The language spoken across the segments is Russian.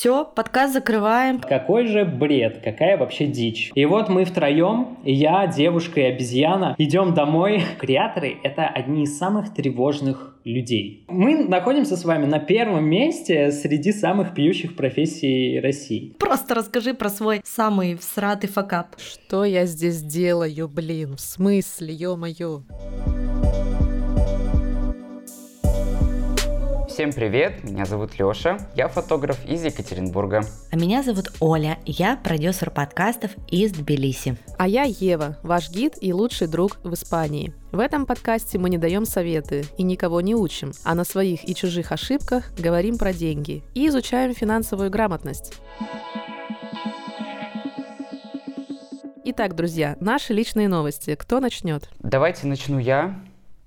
Все, подкаст закрываем. Какой же бред, какая вообще дичь. И вот мы втроем, я, девушка и обезьяна, идем домой. Креаторы — это одни из самых тревожных людей. Мы находимся с вами на первом месте среди самых пьющих профессий России. Просто расскажи про свой самый всратый факап. Что я здесь делаю, блин? В смысле, ё-моё? Всем привет, меня зовут Лёша, я фотограф из Екатеринбурга. А меня зовут Оля, я продюсер подкастов из Тбилиси. А я Ева, ваш гид и лучший друг в Испании. В этом подкасте мы не даем советы и никого не учим, а на своих и чужих ошибках говорим про деньги и изучаем финансовую грамотность. Итак, друзья, наши личные новости. Кто начнет? Давайте начну я.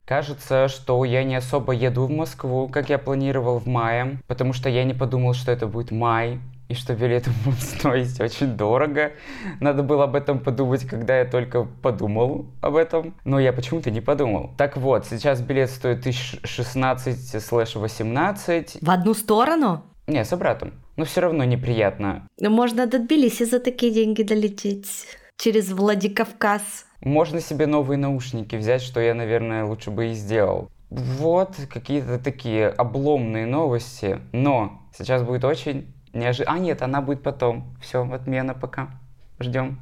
Кажется, что я не особо еду в Москву, как я планировал в мае, потому что я не подумал, что это будет май, и что билеты будут стоить очень дорого. Надо было об этом подумать, когда я только подумал об этом, но я почему-то не подумал. Так вот, сейчас билет стоит 1016-18. В одну сторону? Не, с обратом. Но все равно неприятно. Можно до Тбилиси за такие деньги долететь. Через Владикавказ. Можно себе новые наушники взять, что я, наверное, лучше бы и сделал. Вот какие-то такие обломные новости. Но сейчас будет очень неожиданно. А нет, она будет потом. Все, отмена пока. Ждем.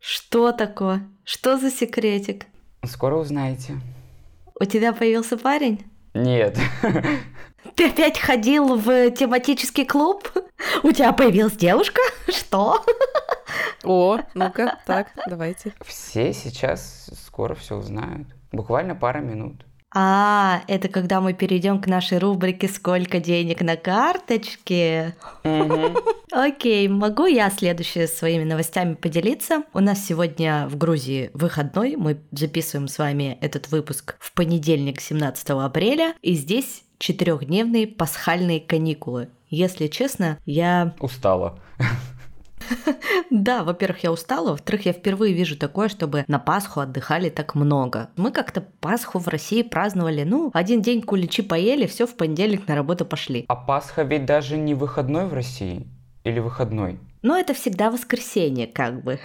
Что такое? Что за секретик? Скоро узнаете. У тебя появился парень? Нет. Ты опять ходил в тематический клуб? У тебя появилась девушка? Что? О, ну-ка, так, давайте. Все сейчас скоро все узнают. Буквально пара минут. А, это когда мы перейдем к нашей рубрике «Сколько денег на карточке?» Окей, могу я следующие своими новостями поделиться? У нас сегодня в Грузии выходной, мы записываем с вами этот выпуск в понедельник, 17 апреля, и здесь четырехдневные пасхальные каникулы. Если честно, я... Устала. Да, во-первых, я устала, во-вторых, я впервые вижу такое, чтобы на Пасху отдыхали так много. Мы как-то Пасху в России праздновали, ну, один день куличи поели, все в понедельник на работу пошли. А Пасха ведь даже не выходной в России? Или выходной? Но это всегда воскресенье, как бы.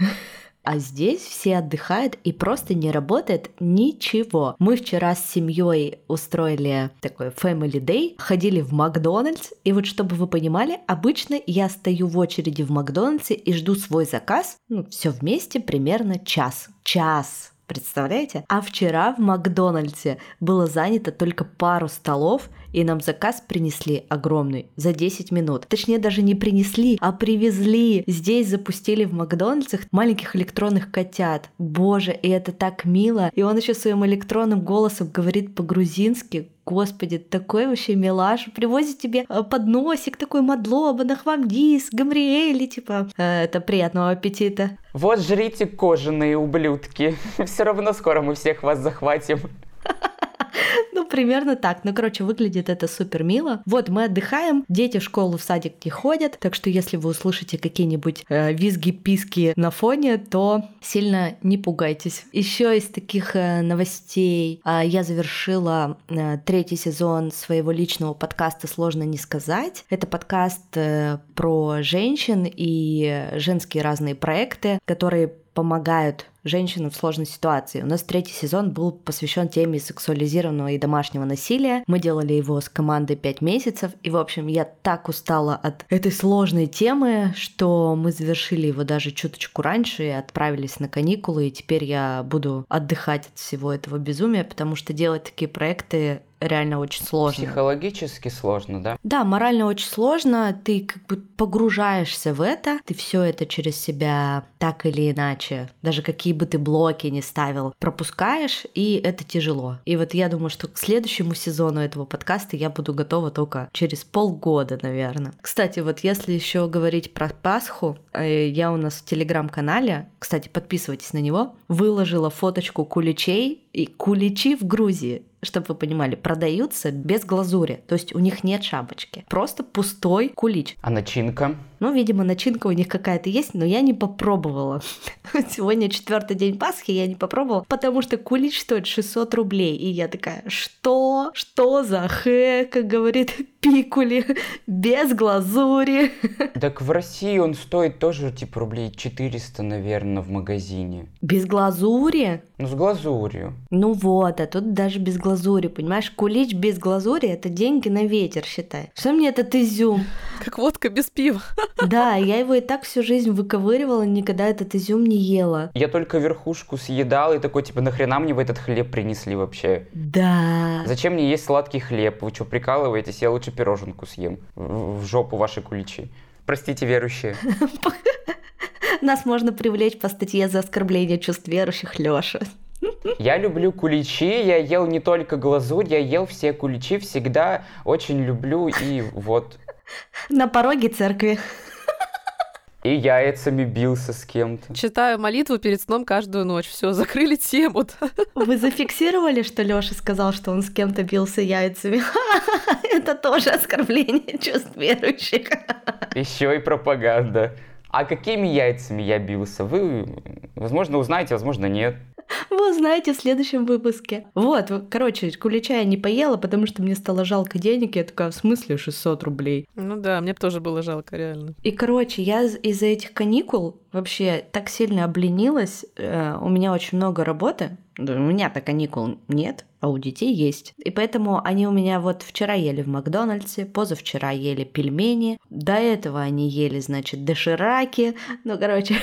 А здесь все отдыхают и просто не работает ничего. Мы вчера с семьей устроили такой family day, ходили в Макдональдс, и вот чтобы вы понимали, обычно я стою в очереди в Макдональдсе и жду свой заказ, ну, все вместе примерно час. Час. Представляете? А вчера в Макдональдсе было занято только пару столов, и нам заказ принесли огромный за 10 минут. Точнее, даже не принесли, а привезли. Здесь запустили в Макдональдсах маленьких электронных котят. Боже, и это так мило. И он еще своим электронным голосом говорит по-грузински. Господи, такой вообще милаш. Привозит тебе э, подносик такой мадлоба, нахвамдис, гамриэли, типа. Э, это приятного аппетита. Вот жрите кожаные ублюдки. Все равно скоро мы всех вас захватим. Ну, примерно так. Ну, короче, выглядит это супер мило. Вот, мы отдыхаем, дети в школу, в садик не ходят, так что если вы услышите какие-нибудь э, визги-писки на фоне, то сильно не пугайтесь. Еще из таких э, новостей э, я завершила э, третий сезон своего личного подкаста «Сложно не сказать». Это подкаст э, про женщин и женские разные проекты, которые помогают женщинам в сложной ситуации. У нас третий сезон был посвящен теме сексуализированного и домашнего насилия. Мы делали его с командой 5 месяцев. И, в общем, я так устала от этой сложной темы, что мы завершили его даже чуточку раньше и отправились на каникулы. И теперь я буду отдыхать от всего этого безумия, потому что делать такие проекты реально очень сложно. Психологически сложно, да? Да, морально очень сложно. Ты как бы погружаешься в это, ты все это через себя так или иначе, даже какие бы ты блоки не ставил, пропускаешь, и это тяжело. И вот я думаю, что к следующему сезону этого подкаста я буду готова только через полгода, наверное. Кстати, вот если еще говорить про Пасху, э, я у нас в телеграм-канале, кстати, подписывайтесь на него, выложила фоточку куличей и куличи в Грузии чтобы вы понимали, продаются без глазури. То есть у них нет шапочки. Просто пустой кулич. А начинка? Ну, видимо, начинка у них какая-то есть, но я не попробовала. Сегодня четвертый день Пасхи, я не попробовала, потому что кулич стоит 600 рублей. И я такая, что? Что за хэ, как говорит пикули, без глазури. Так в России он стоит тоже типа рублей 400, наверное, в магазине. Без глазури? Ну, с глазурью. Ну вот, а тут даже без глазури, понимаешь? Кулич без глазури – это деньги на ветер, считай. Что мне этот изюм? Как водка без пива. Да, я его и так всю жизнь выковыривала, никогда этот изюм не ела. Я только верхушку съедал и такой, типа, нахрена мне вы этот хлеб принесли вообще? Да. Зачем мне есть сладкий хлеб? Вы что, прикалываетесь? Я лучше пироженку съем. В в жопу ваши куличи. Простите, верующие. Нас можно привлечь по статье за оскорбление чувств верующих, Лёша. Я люблю куличи, я ел не только глазурь, я ел все куличи, всегда очень люблю и вот. На пороге церкви. И яйцами бился с кем-то. Читаю молитву перед сном каждую ночь. Все, закрыли тему. Вы зафиксировали, что Лёша сказал, что он с кем-то бился яйцами? Это тоже оскорбление чувств верующих. Еще и пропаганда. А какими яйцами я бился? Вы, возможно, узнаете, возможно, нет. Вы узнаете в следующем выпуске. Вот, короче, кулича я не поела, потому что мне стало жалко денег. Я такая, в смысле 600 рублей? Ну да, мне тоже было жалко, реально. И, короче, я из-за этих каникул вообще так сильно обленилась. Э, У меня очень много работы. Да, У меня-то каникул нет, а у детей есть. И поэтому они у меня вот вчера ели в Макдональдсе, позавчера ели пельмени, до этого они ели, значит, дошираки. Ну, короче,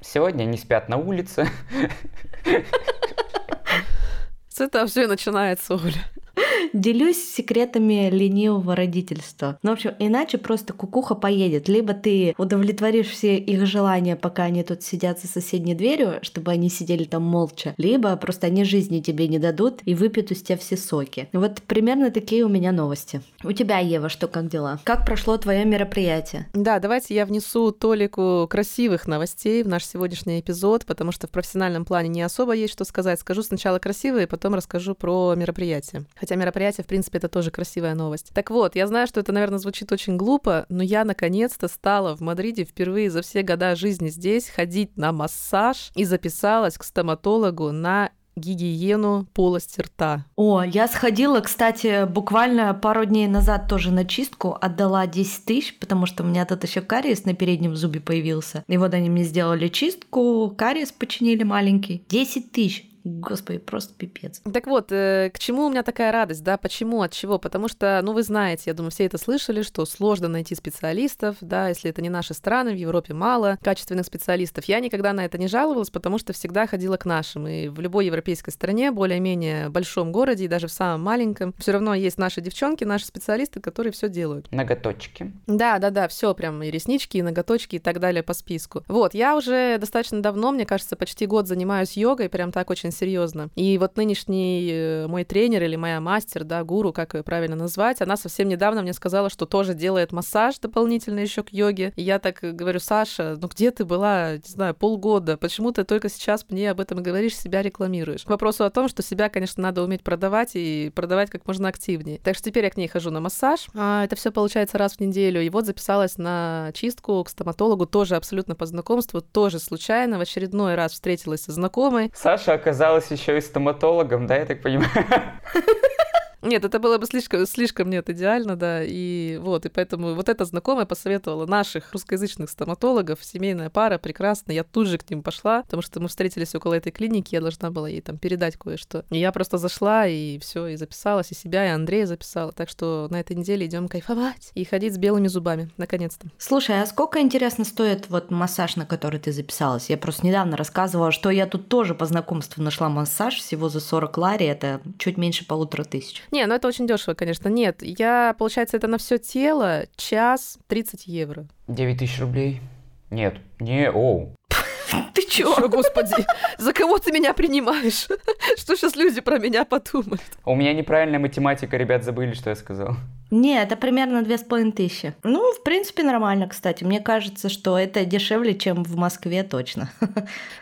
Сегодня они спят на улице. С этого все и начинается, Оля. Делюсь секретами ленивого родительства. Ну, в общем, иначе просто кукуха поедет. Либо ты удовлетворишь все их желания, пока они тут сидят за соседней дверью, чтобы они сидели там молча, либо просто они жизни тебе не дадут и выпьют из тебя все соки. Вот примерно такие у меня новости. У тебя, Ева, что, как дела? Как прошло твое мероприятие? Да, давайте я внесу толику красивых новостей в наш сегодняшний эпизод, потому что в профессиональном плане не особо есть что сказать. Скажу сначала красивые, потом расскажу про мероприятие. Хотя мероприятие, в принципе, это тоже красивая новость. Так вот, я знаю, что это, наверное, звучит очень глупо, но я наконец-то стала в Мадриде впервые за все года жизни здесь ходить на массаж и записалась к стоматологу на гигиену полости рта. О, я сходила, кстати, буквально пару дней назад тоже на чистку, отдала 10 тысяч, потому что у меня тут еще кариес на переднем зубе появился. И вот они мне сделали чистку, кариес починили маленький. 10 тысяч. Господи, просто пипец. Так вот, э, к чему у меня такая радость, да, почему, от чего? Потому что, ну, вы знаете, я думаю, все это слышали, что сложно найти специалистов, да, если это не наши страны, в Европе мало качественных специалистов. Я никогда на это не жаловалась, потому что всегда ходила к нашим. И в любой европейской стране, более-менее большом городе, и даже в самом маленьком, все равно есть наши девчонки, наши специалисты, которые все делают. Ноготочки. Да, да, да, все прям и реснички, и ноготочки и так далее по списку. Вот, я уже достаточно давно, мне кажется, почти год занимаюсь йогой, прям так очень серьезно. И вот нынешний э, мой тренер или моя мастер, да, гуру, как ее правильно назвать, она совсем недавно мне сказала, что тоже делает массаж дополнительно еще к йоге. И я так говорю, Саша, ну где ты была, не знаю, полгода? Почему ты только сейчас мне об этом говоришь, себя рекламируешь? К вопросу о том, что себя, конечно, надо уметь продавать и продавать как можно активнее. Так что теперь я к ней хожу на массаж. А, это все получается раз в неделю. И вот записалась на чистку к стоматологу тоже абсолютно по знакомству, тоже случайно. В очередной раз встретилась со знакомой. Саша оказалась еще и стоматологом, да, я так понимаю? Нет, это было бы слишком, слишком нет идеально, да, и вот, и поэтому вот эта знакомая посоветовала наших русскоязычных стоматологов, семейная пара, прекрасно, я тут же к ним пошла, потому что мы встретились около этой клиники, я должна была ей там передать кое-что. И я просто зашла и все, и записалась, и себя, и Андрея записала, так что на этой неделе идем кайфовать и ходить с белыми зубами, наконец-то. Слушай, а сколько, интересно, стоит вот массаж, на который ты записалась? Я просто недавно рассказывала, что я тут тоже по знакомству нашла массаж всего за 40 лари, это чуть меньше полутора тысяч. Не, ну это очень дешево, конечно. Нет, я, получается, это на все тело час 30 евро. 9 тысяч рублей? Нет, не, оу. Ты чё? О, господи, за кого ты меня принимаешь? Что сейчас люди про меня подумают? У меня неправильная математика, ребят, забыли, что я сказал. Не, это примерно две с половиной тысячи. Ну, в принципе, нормально, кстати. Мне кажется, что это дешевле, чем в Москве точно.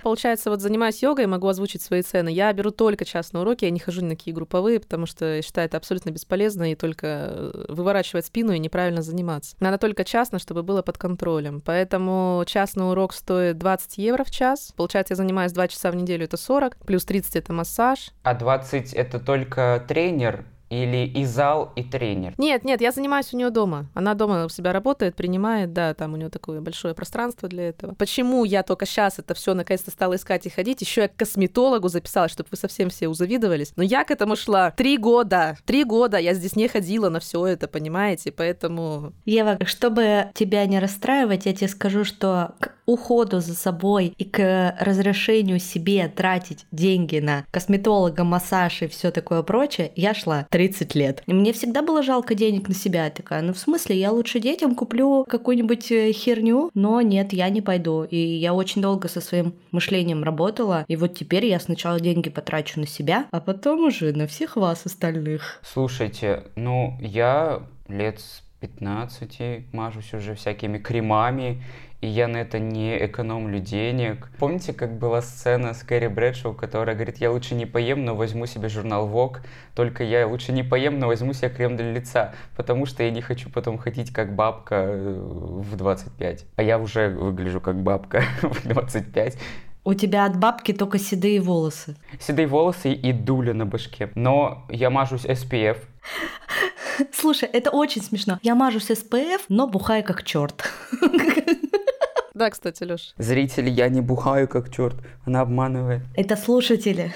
Получается, вот занимаюсь йогой, могу озвучить свои цены. Я беру только частные уроки, я не хожу ни на какие групповые, потому что я считаю это абсолютно бесполезно и только э, выворачивать спину и неправильно заниматься. Надо только частно, чтобы было под контролем. Поэтому частный урок стоит 20 евро в час. Получается, я занимаюсь 2 часа в неделю, это 40, плюс 30 это массаж. А 20 это только тренер или и зал, и тренер? Нет, нет, я занимаюсь у нее дома. Она дома у себя работает, принимает, да, там у нее такое большое пространство для этого. Почему я только сейчас это все наконец-то стала искать и ходить? Еще я к косметологу записалась, чтобы вы совсем все узавидовались. Но я к этому шла три года. Три года я здесь не ходила на все это, понимаете? Поэтому... Ева, чтобы тебя не расстраивать, я тебе скажу, что к уходу за собой и к разрешению себе тратить деньги на косметолога, массаж и все такое прочее, я шла 30 лет. И мне всегда было жалко денег на себя. Я такая, ну в смысле, я лучше детям куплю какую-нибудь э, херню, но нет, я не пойду. И я очень долго со своим мышлением работала, и вот теперь я сначала деньги потрачу на себя, а потом уже на всех вас остальных. Слушайте, ну я лет с 15 мажусь уже всякими кремами, и я на это не экономлю денег. Помните, как была сцена с Кэрри Брэдшоу, которая говорит, я лучше не поем, но возьму себе журнал Vogue, только я лучше не поем, но возьму себе крем для лица, потому что я не хочу потом ходить как бабка э, в 25. А я уже выгляжу как бабка в 25. У тебя от бабки только седые волосы. Седые волосы и дуля на башке. Но я мажусь SPF. Слушай, это очень смешно. Я мажусь SPF, но бухаю как черт. Да, кстати, Лёш. Зрители, я не бухаю как черт. Она обманывает. Это слушатели.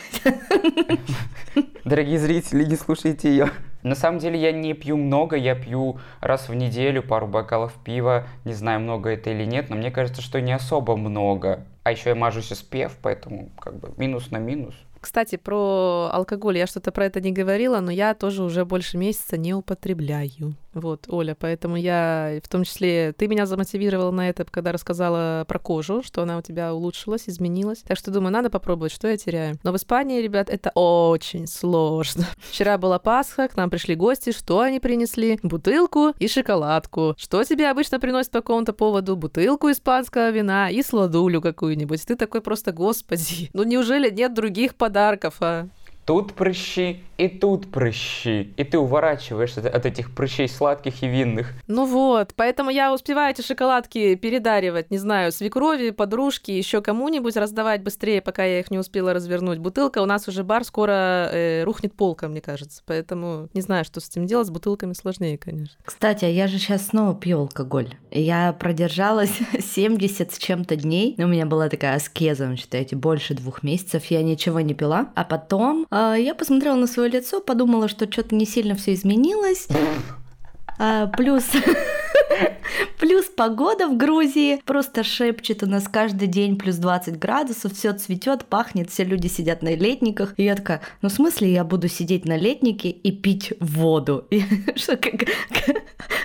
Дорогие зрители, не слушайте ее. На самом деле я не пью много, я пью раз в неделю пару бокалов пива. Не знаю, много это или нет, но мне кажется, что не особо много. А еще я мажусь SPF, поэтому как бы минус на минус. Кстати, про алкоголь. Я что-то про это не говорила, но я тоже уже больше месяца не употребляю. Вот, Оля, поэтому я, в том числе, ты меня замотивировала на это, когда рассказала про кожу, что она у тебя улучшилась, изменилась. Так что думаю, надо попробовать, что я теряю. Но в Испании, ребят, это очень сложно. Вчера была Пасха, к нам пришли гости, что они принесли? Бутылку и шоколадку. Что тебе обычно приносят по какому-то поводу? Бутылку испанского вина и сладулю какую-нибудь. Ты такой просто, господи, ну неужели нет других подарков, а? Тут прыщи, и тут прыщи. И ты уворачиваешься от этих прыщей сладких и винных. Ну вот, поэтому я успеваю эти шоколадки передаривать, не знаю, свекрови, подружке, еще кому-нибудь раздавать быстрее, пока я их не успела развернуть. Бутылка, у нас уже бар скоро э, рухнет полка, мне кажется. Поэтому не знаю, что с этим делать, с бутылками сложнее, конечно. Кстати, я же сейчас снова пью алкоголь. Я продержалась 70 с чем-то дней. У меня была такая аскеза, считаете, больше двух месяцев я ничего не пила. А потом э, я посмотрела на лицо, подумала, что что-то не сильно все изменилось. А, плюс Плюс погода в Грузии просто шепчет у нас каждый день плюс 20 градусов, все цветет, пахнет, все люди сидят на летниках. И я такая, ну в смысле я буду сидеть на летнике и пить воду? И, что, как,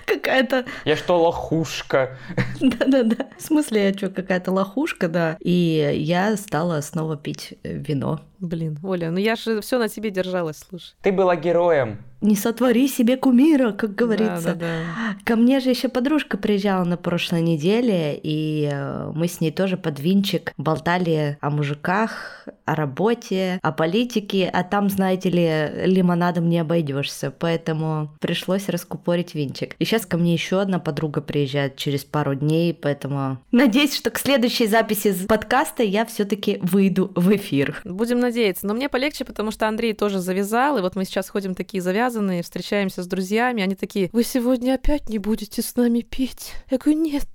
какая-то... Я что, лохушка? Да-да-да. В смысле, я что, какая-то лохушка, да. И я стала снова пить вино. Блин, Оля, ну я же все на тебе держалась, слушай. Ты была героем. Не сотвори себе кумира, как говорится. Да, да, да. Ко мне же еще подружка приезжала на прошлой неделе, и э, мы с ней тоже под винчик болтали о мужиках, о работе, о политике, а там, знаете ли, лимонадом не обойдешься, поэтому пришлось раскупорить винчик. И сейчас ко мне еще одна подруга приезжает через пару дней, поэтому надеюсь, что к следующей записи подкаста я все-таки выйду в эфир. Будем надеяться. Но мне полегче, потому что Андрей тоже завязал, и вот мы сейчас ходим такие завязанные, встречаемся с друзьями, они такие, вы сегодня опять не будете с нами пить? Я говорю, нет,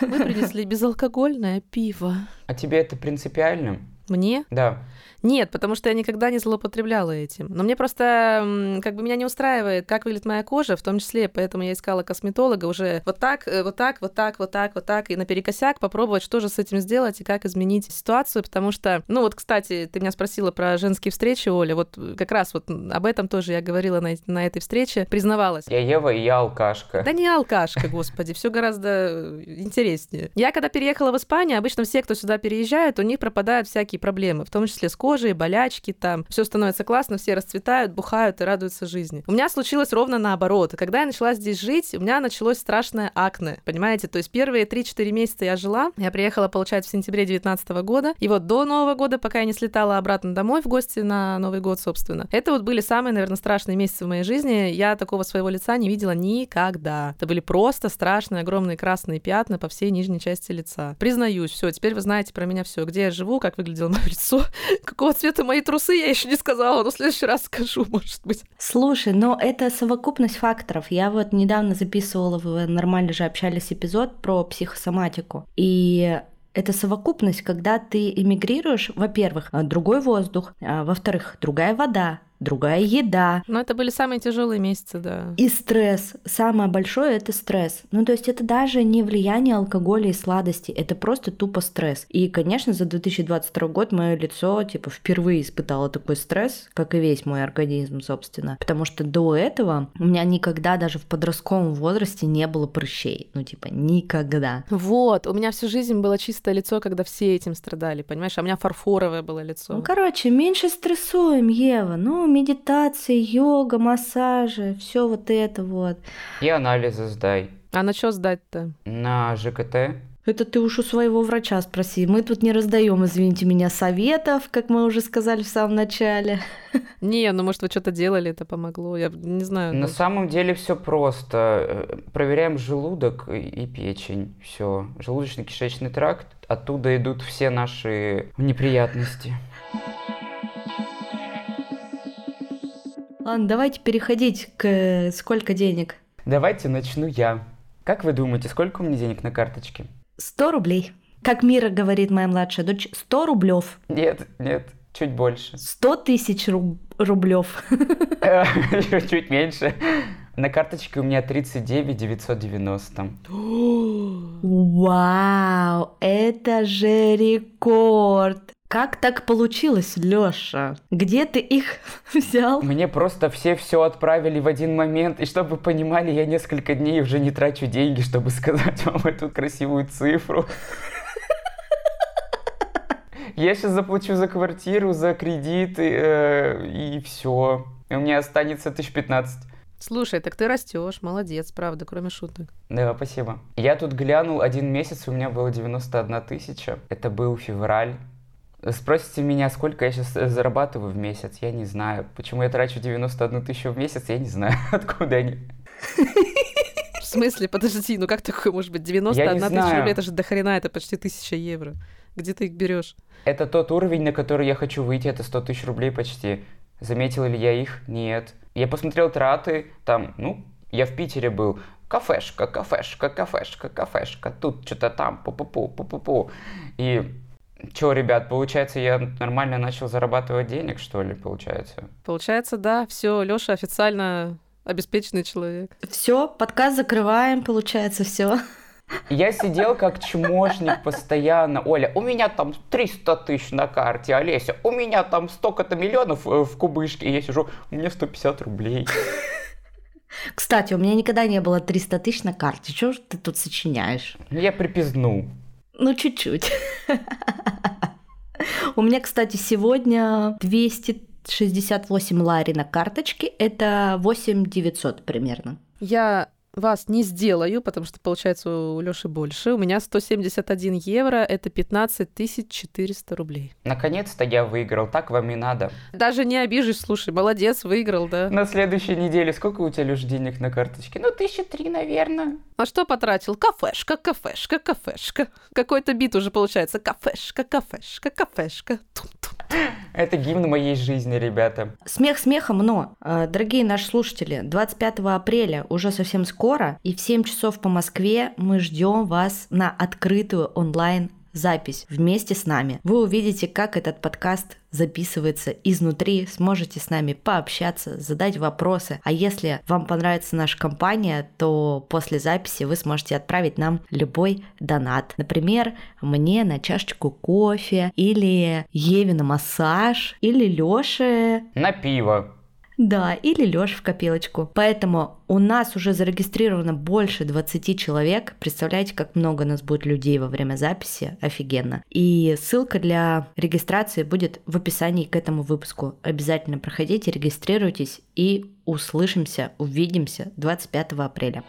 мы принесли безалкогольное пиво. А тебе это принципиально? Мне? Да. Нет, потому что я никогда не злоупотребляла этим. Но мне просто, как бы меня не устраивает, как выглядит моя кожа, в том числе, поэтому я искала косметолога уже вот так, э, вот так, вот так, вот так, вот так, и наперекосяк попробовать, что же с этим сделать и как изменить ситуацию, потому что, ну вот, кстати, ты меня спросила про женские встречи, Оля, вот как раз вот об этом тоже я говорила на, на этой встрече, признавалась. Я Ева, и я алкашка. Да не алкашка, господи, все гораздо интереснее. Я когда переехала в Испанию, обычно все, кто сюда переезжает, у них пропадают всякие всякие проблемы, в том числе с кожей, болячки, там все становится классно, все расцветают, бухают и радуются жизни. У меня случилось ровно наоборот. Когда я начала здесь жить, у меня началось страшное акне, понимаете? То есть первые 3-4 месяца я жила, я приехала, получается, в сентябре 2019 года, и вот до Нового года, пока я не слетала обратно домой в гости на Новый год, собственно, это вот были самые, наверное, страшные месяцы в моей жизни. Я такого своего лица не видела никогда. Это были просто страшные огромные красные пятна по всей нижней части лица. Признаюсь, все, теперь вы знаете про меня все, где я живу, как выглядело мое лицо, какого цвета мои трусы, я еще не сказала, но в следующий раз скажу, может быть. Слушай, но это совокупность факторов. Я вот недавно записывала, в нормально же общались эпизод про психосоматику. И это совокупность, когда ты эмигрируешь, во-первых, другой воздух, а во-вторых, другая вода, другая еда. Но это были самые тяжелые месяцы, да. И стресс. Самое большое это стресс. Ну, то есть это даже не влияние алкоголя и сладости, это просто тупо стресс. И, конечно, за 2022 год мое лицо, типа, впервые испытало такой стресс, как и весь мой организм, собственно. Потому что до этого у меня никогда даже в подростковом возрасте не было прыщей. Ну, типа, никогда. Вот, у меня всю жизнь было чистое лицо, когда все этим страдали, понимаешь? А у меня фарфоровое было лицо. Ну, короче, меньше стрессуем, Ева. Ну, медитации, йога, массажи, все вот это вот. И анализы сдай. А на что сдать-то? На ЖКТ. Это ты уж у своего врача спроси. Мы тут не раздаем, извините меня, советов, как мы уже сказали в самом начале. Не, ну может вы что-то делали, это помогло. Я не знаю. На самом деле все просто. Э, проверяем желудок и печень. Все. Желудочно-кишечный тракт. Оттуда идут все наши неприятности. Ладно, давайте переходить к э, сколько денег. Давайте начну я. Как вы думаете, сколько у меня денег на карточке? 100 рублей. Как Мира говорит моя младшая дочь, 100 рублев. Нет, нет, чуть больше. 100 тысяч руб- рублев. Чуть меньше. На карточке у меня 39 990. Вау, это же рекорд. Как так получилось, Лёша? Где ты их взял? Мне просто все все отправили в один момент, и чтобы вы понимали, я несколько дней уже не трачу деньги, чтобы сказать вам эту красивую цифру. Я сейчас заплачу за квартиру, за кредиты, э, и все. У меня останется тысяч пятнадцать. Слушай, так ты растешь, молодец, правда, кроме шуток. Да, спасибо. Я тут глянул один месяц, у меня было 91 тысяча. Это был февраль. Спросите меня, сколько я сейчас э, зарабатываю в месяц, я не знаю. Почему я трачу 91 тысячу в месяц, я не знаю, откуда они. В смысле, подожди, ну как такое может быть? 91 тысяча рублей, это же дохрена, это почти тысяча евро. Где ты их берешь? Это тот уровень, на который я хочу выйти, это 100 тысяч рублей почти. Заметил ли я их? Нет. Я посмотрел траты, там, ну, я в Питере был, кафешка, кафешка, кафешка, кафешка, тут что-то там, пу-пу-пу, пу-пу-пу. И Че, ребят, получается, я нормально начал зарабатывать денег, что ли, получается? Получается, да. Все, Лёша официально обеспеченный человек. Все, подкаст закрываем, получается, все. Я сидел как чмошник постоянно. Оля, у меня там 300 тысяч на карте. Олеся, у меня там столько-то миллионов э, в кубышке. И я сижу, у меня 150 рублей. Кстати, у меня никогда не было 300 тысяч на карте. Чего ты тут сочиняешь? Ну, я припизну. Ну, чуть-чуть. У меня, кстати, сегодня 268 лари на карточке. Это 8 900 примерно. Я вас не сделаю, потому что получается у Лёши больше. У меня 171 евро, это 15 400 рублей. Наконец-то я выиграл, так вам и надо. Даже не обижусь, слушай, молодец, выиграл, да. На следующей неделе сколько у тебя, Лёш, денег на карточке? Ну, тысячи три, наверное. А что потратил? Кафешка, кафешка, кафешка. Какой-то бит уже получается. Кафешка, кафешка, кафешка. Тум-тум. Это гимн моей жизни, ребята. Смех смехом, но, э, дорогие наши слушатели, 25 апреля уже совсем скоро, и в 7 часов по Москве мы ждем вас на открытую онлайн запись вместе с нами. Вы увидите, как этот подкаст записывается изнутри, сможете с нами пообщаться, задать вопросы. А если вам понравится наша компания, то после записи вы сможете отправить нам любой донат. Например, мне на чашечку кофе, или Еве на массаж, или Лёше на пиво. Да, или Лёш в копилочку. Поэтому у нас уже зарегистрировано больше 20 человек. Представляете, как много нас будет людей во время записи? Офигенно. И ссылка для регистрации будет в описании к этому выпуску. Обязательно проходите, регистрируйтесь и услышимся, увидимся 25 апреля.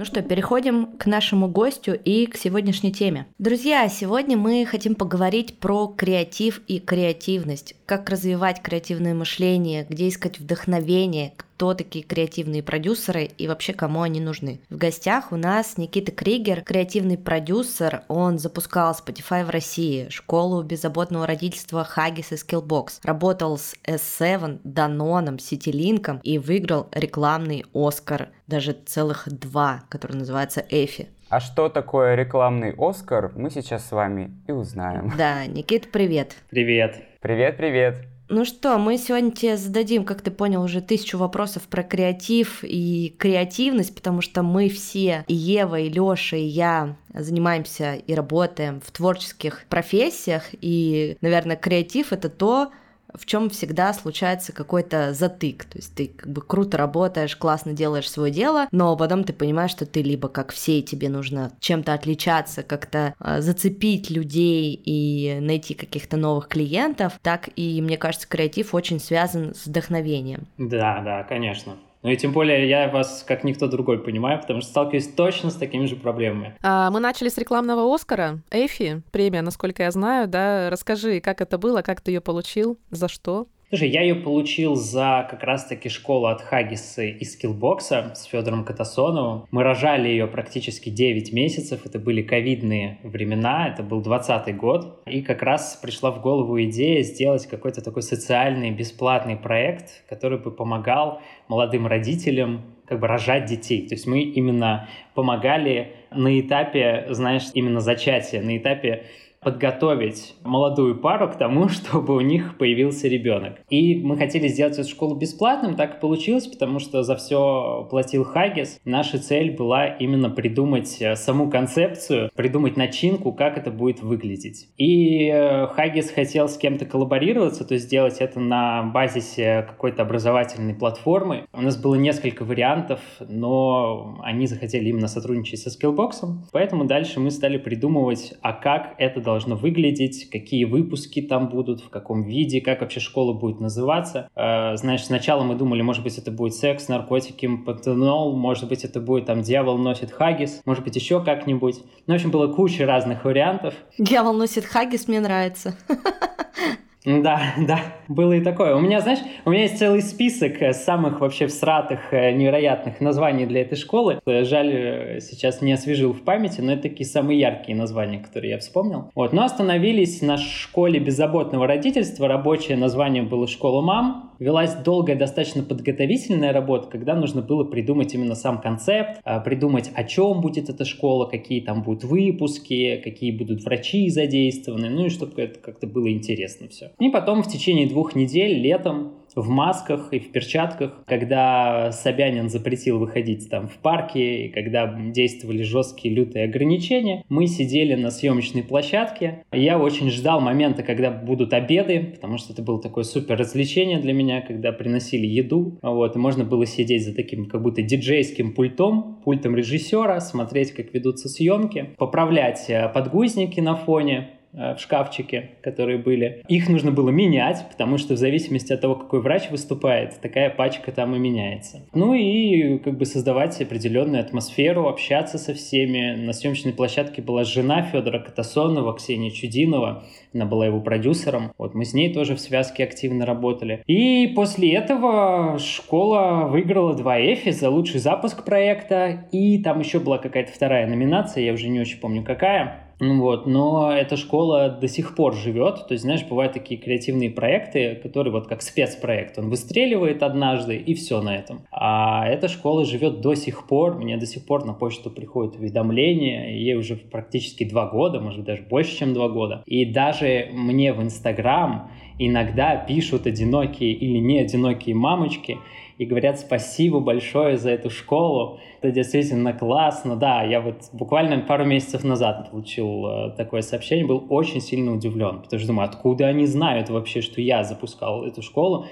Ну что, переходим к нашему гостю и к сегодняшней теме. Друзья, сегодня мы хотим поговорить про креатив и креативность. Как развивать креативное мышление, где искать вдохновение, кто такие креативные продюсеры и вообще кому они нужны. В гостях у нас Никита Кригер, креативный продюсер. Он запускал Spotify в России, школу беззаботного родительства Haggis и Skillbox. Работал с S7, Даноном, Ситилинком и выиграл рекламный Оскар, даже целых два, который называется Эфи. А что такое рекламный Оскар, мы сейчас с вами и узнаем. Да, Никит, привет. Привет. Привет, привет. Ну что, мы сегодня тебе зададим, как ты понял, уже тысячу вопросов про креатив и креативность, потому что мы все, и Ева, и Лёша, и я, занимаемся и работаем в творческих профессиях, и, наверное, креатив — это то, в чем всегда случается какой-то затык. То есть ты как бы круто работаешь, классно делаешь свое дело, но потом ты понимаешь, что ты либо как все, и тебе нужно чем-то отличаться, как-то э, зацепить людей и найти каких-то новых клиентов, так и, мне кажется, креатив очень связан с вдохновением. Да, да, конечно. Ну и тем более я вас как никто другой понимаю, потому что сталкиваюсь точно с такими же проблемами. А, мы начали с рекламного Оскара. Эйфи, премия, насколько я знаю, да? Расскажи, как это было, как ты ее получил, за что? Слушай, я ее получил за как раз-таки школу от Хагиса и скиллбокса с Федором Катасоновым. Мы рожали ее практически 9 месяцев. Это были ковидные времена, это был 20 год. И как раз пришла в голову идея сделать какой-то такой социальный бесплатный проект, который бы помогал молодым родителям как бы рожать детей. То есть мы именно помогали на этапе, знаешь, именно зачатия, на этапе подготовить молодую пару к тому, чтобы у них появился ребенок. И мы хотели сделать эту школу бесплатным, так и получилось, потому что за все платил Хагис. Наша цель была именно придумать э, саму концепцию, придумать начинку, как это будет выглядеть. И э, Хагис хотел с кем-то коллаборироваться, то есть сделать это на базисе какой-то образовательной платформы. У нас было несколько вариантов, но они захотели именно сотрудничать со Skillbox, поэтому дальше мы стали придумывать, а как это выглядеть, какие выпуски там будут, в каком виде, как вообще школа будет называться. Э, знаешь, сначала мы думали, может быть, это будет секс, наркотики, патенол, может быть, это будет там дьявол носит хагис, может быть, еще как-нибудь. Ну, в общем, было куча разных вариантов. Дьявол носит хагис, мне нравится. Да, да, было и такое. У меня, знаешь, у меня есть целый список э, самых вообще всратых, э, невероятных названий для этой школы. Э, жаль, сейчас не освежил в памяти, но это такие самые яркие названия, которые я вспомнил. Вот, но остановились на школе беззаботного родительства. Рабочее название было «Школа мам». Велась долгая достаточно подготовительная работа, когда нужно было придумать именно сам концепт, придумать, о чем будет эта школа, какие там будут выпуски, какие будут врачи задействованы, ну и чтобы это как-то было интересно все. И потом в течение двух недель летом в масках и в перчатках, когда Собянин запретил выходить там в парки, и когда действовали жесткие лютые ограничения, мы сидели на съемочной площадке. Я очень ждал момента, когда будут обеды, потому что это было такое супер развлечение для меня, когда приносили еду, вот, и можно было сидеть за таким как будто диджейским пультом, пультом режиссера, смотреть, как ведутся съемки, поправлять э, подгузники на фоне, в шкафчике, которые были. Их нужно было менять, потому что в зависимости от того, какой врач выступает, такая пачка там и меняется. Ну и как бы создавать определенную атмосферу, общаться со всеми. На съемочной площадке была жена Федора Катасонова, Ксения Чудинова. Она была его продюсером. Вот мы с ней тоже в связке активно работали. И после этого школа выиграла два Эфи за лучший запуск проекта. И там еще была какая-то вторая номинация, я уже не очень помню какая. Ну вот, но эта школа до сих пор живет. То есть, знаешь, бывают такие креативные проекты, которые вот как спецпроект. Он выстреливает однажды, и все на этом. А эта школа живет до сих пор. Мне до сих пор на почту приходят уведомления. Ей уже практически два года, может даже больше, чем два года. И даже мне в Инстаграм иногда пишут одинокие или не одинокие мамочки, и говорят спасибо большое за эту школу. Это действительно классно. Да, я вот буквально пару месяцев назад получил э, такое сообщение, был очень сильно удивлен, потому что думаю, откуда они знают вообще, что я запускал эту школу.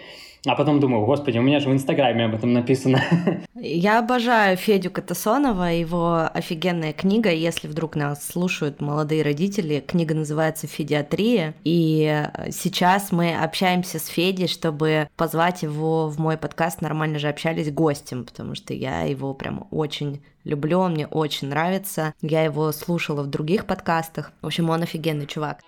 А потом думаю, господи, у меня же в Инстаграме об этом написано. Я обожаю Федю Катасонова, его офигенная книга, если вдруг нас слушают молодые родители, книга называется «Федиатрия», и сейчас мы общаемся с Федей, чтобы позвать его в мой подкаст «Нормально же общались» гостем, потому что я его прям очень люблю, он мне очень нравится. Я его слушала в других подкастах. В общем, он офигенный чувак.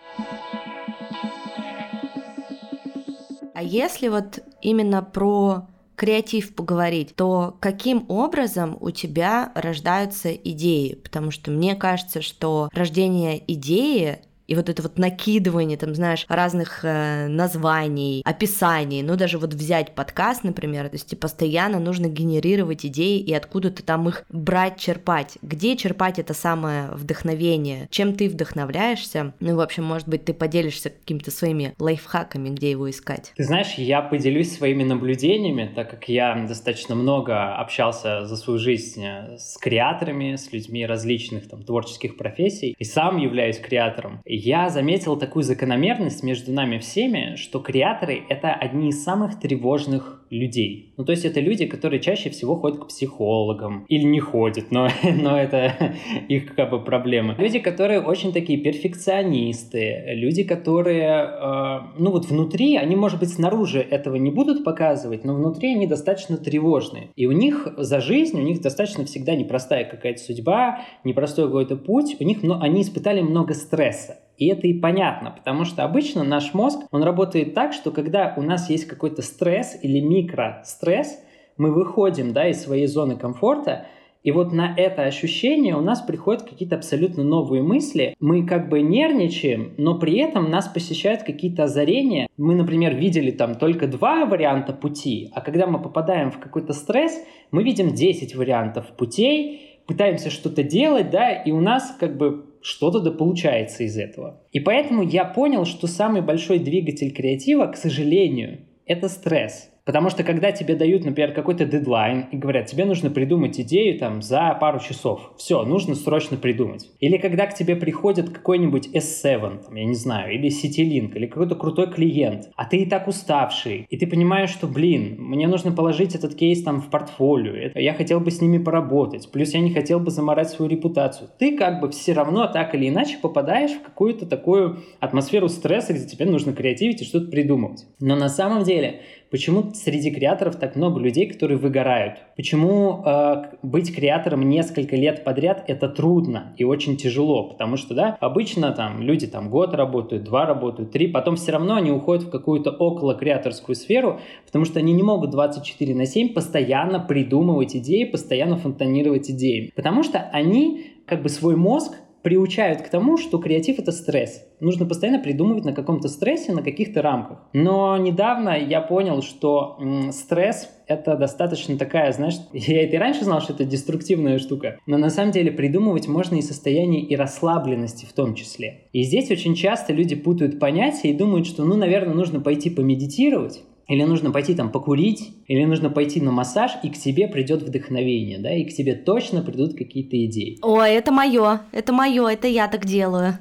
А если вот именно про креатив поговорить, то каким образом у тебя рождаются идеи? Потому что мне кажется, что рождение идеи и вот это вот накидывание, там, знаешь, разных э, названий, описаний, ну, даже вот взять подкаст, например, то есть постоянно нужно генерировать идеи и откуда-то там их брать, черпать. Где черпать это самое вдохновение? Чем ты вдохновляешься? Ну, в общем, может быть, ты поделишься какими-то своими лайфхаками, где его искать. Ты знаешь, я поделюсь своими наблюдениями, так как я достаточно много общался за свою жизнь э, с креаторами, с людьми различных там творческих профессий, и сам являюсь креатором. И я заметил такую закономерность между нами всеми, что креаторы — это одни из самых тревожных людей. Ну, то есть это люди, которые чаще всего ходят к психологам или не ходят, но, но это их как бы проблемы. Люди, которые очень такие перфекционисты, люди, которые, э, ну вот внутри, они, может быть, снаружи этого не будут показывать, но внутри они достаточно тревожные. И у них за жизнь, у них достаточно всегда непростая какая-то судьба, непростой какой-то путь, у них, они испытали много стресса. И это и понятно, потому что обычно наш мозг, он работает так, что когда у нас есть какой-то стресс или микростресс, мы выходим да, из своей зоны комфорта, и вот на это ощущение у нас приходят какие-то абсолютно новые мысли. Мы как бы нервничаем, но при этом нас посещают какие-то озарения. Мы, например, видели там только два варианта пути, а когда мы попадаем в какой-то стресс, мы видим 10 вариантов путей, пытаемся что-то делать, да, и у нас как бы что-то да получается из этого. И поэтому я понял, что самый большой двигатель креатива, к сожалению, это стресс. Потому что когда тебе дают, например, какой-то дедлайн и говорят, тебе нужно придумать идею там за пару часов, все, нужно срочно придумать. Или когда к тебе приходит какой-нибудь S7, там, я не знаю, или CityLink, или какой-то крутой клиент, а ты и так уставший, и ты понимаешь, что, блин, мне нужно положить этот кейс там в портфолио, я хотел бы с ними поработать, плюс я не хотел бы заморать свою репутацию. Ты как бы все равно так или иначе попадаешь в какую-то такую атмосферу стресса, где тебе нужно креативить и что-то придумывать. Но на самом деле Почему среди креаторов так много людей, которые выгорают? Почему э, быть креатором несколько лет подряд это трудно и очень тяжело? Потому что, да, обычно там люди там год работают, два работают, три, потом все равно они уходят в какую-то около креаторскую сферу, потому что они не могут 24 на 7 постоянно придумывать идеи, постоянно фонтанировать идеями. Потому что они как бы свой мозг приучают к тому, что креатив — это стресс. Нужно постоянно придумывать на каком-то стрессе, на каких-то рамках. Но недавно я понял, что стресс — это достаточно такая, знаешь, я это и раньше знал, что это деструктивная штука, но на самом деле придумывать можно и состояние и расслабленности в том числе. И здесь очень часто люди путают понятия и думают, что, ну, наверное, нужно пойти помедитировать, или нужно пойти там покурить, или нужно пойти на массаж, и к тебе придет вдохновение, да, и к тебе точно придут какие-то идеи. О, это мое, это мое, это я так делаю.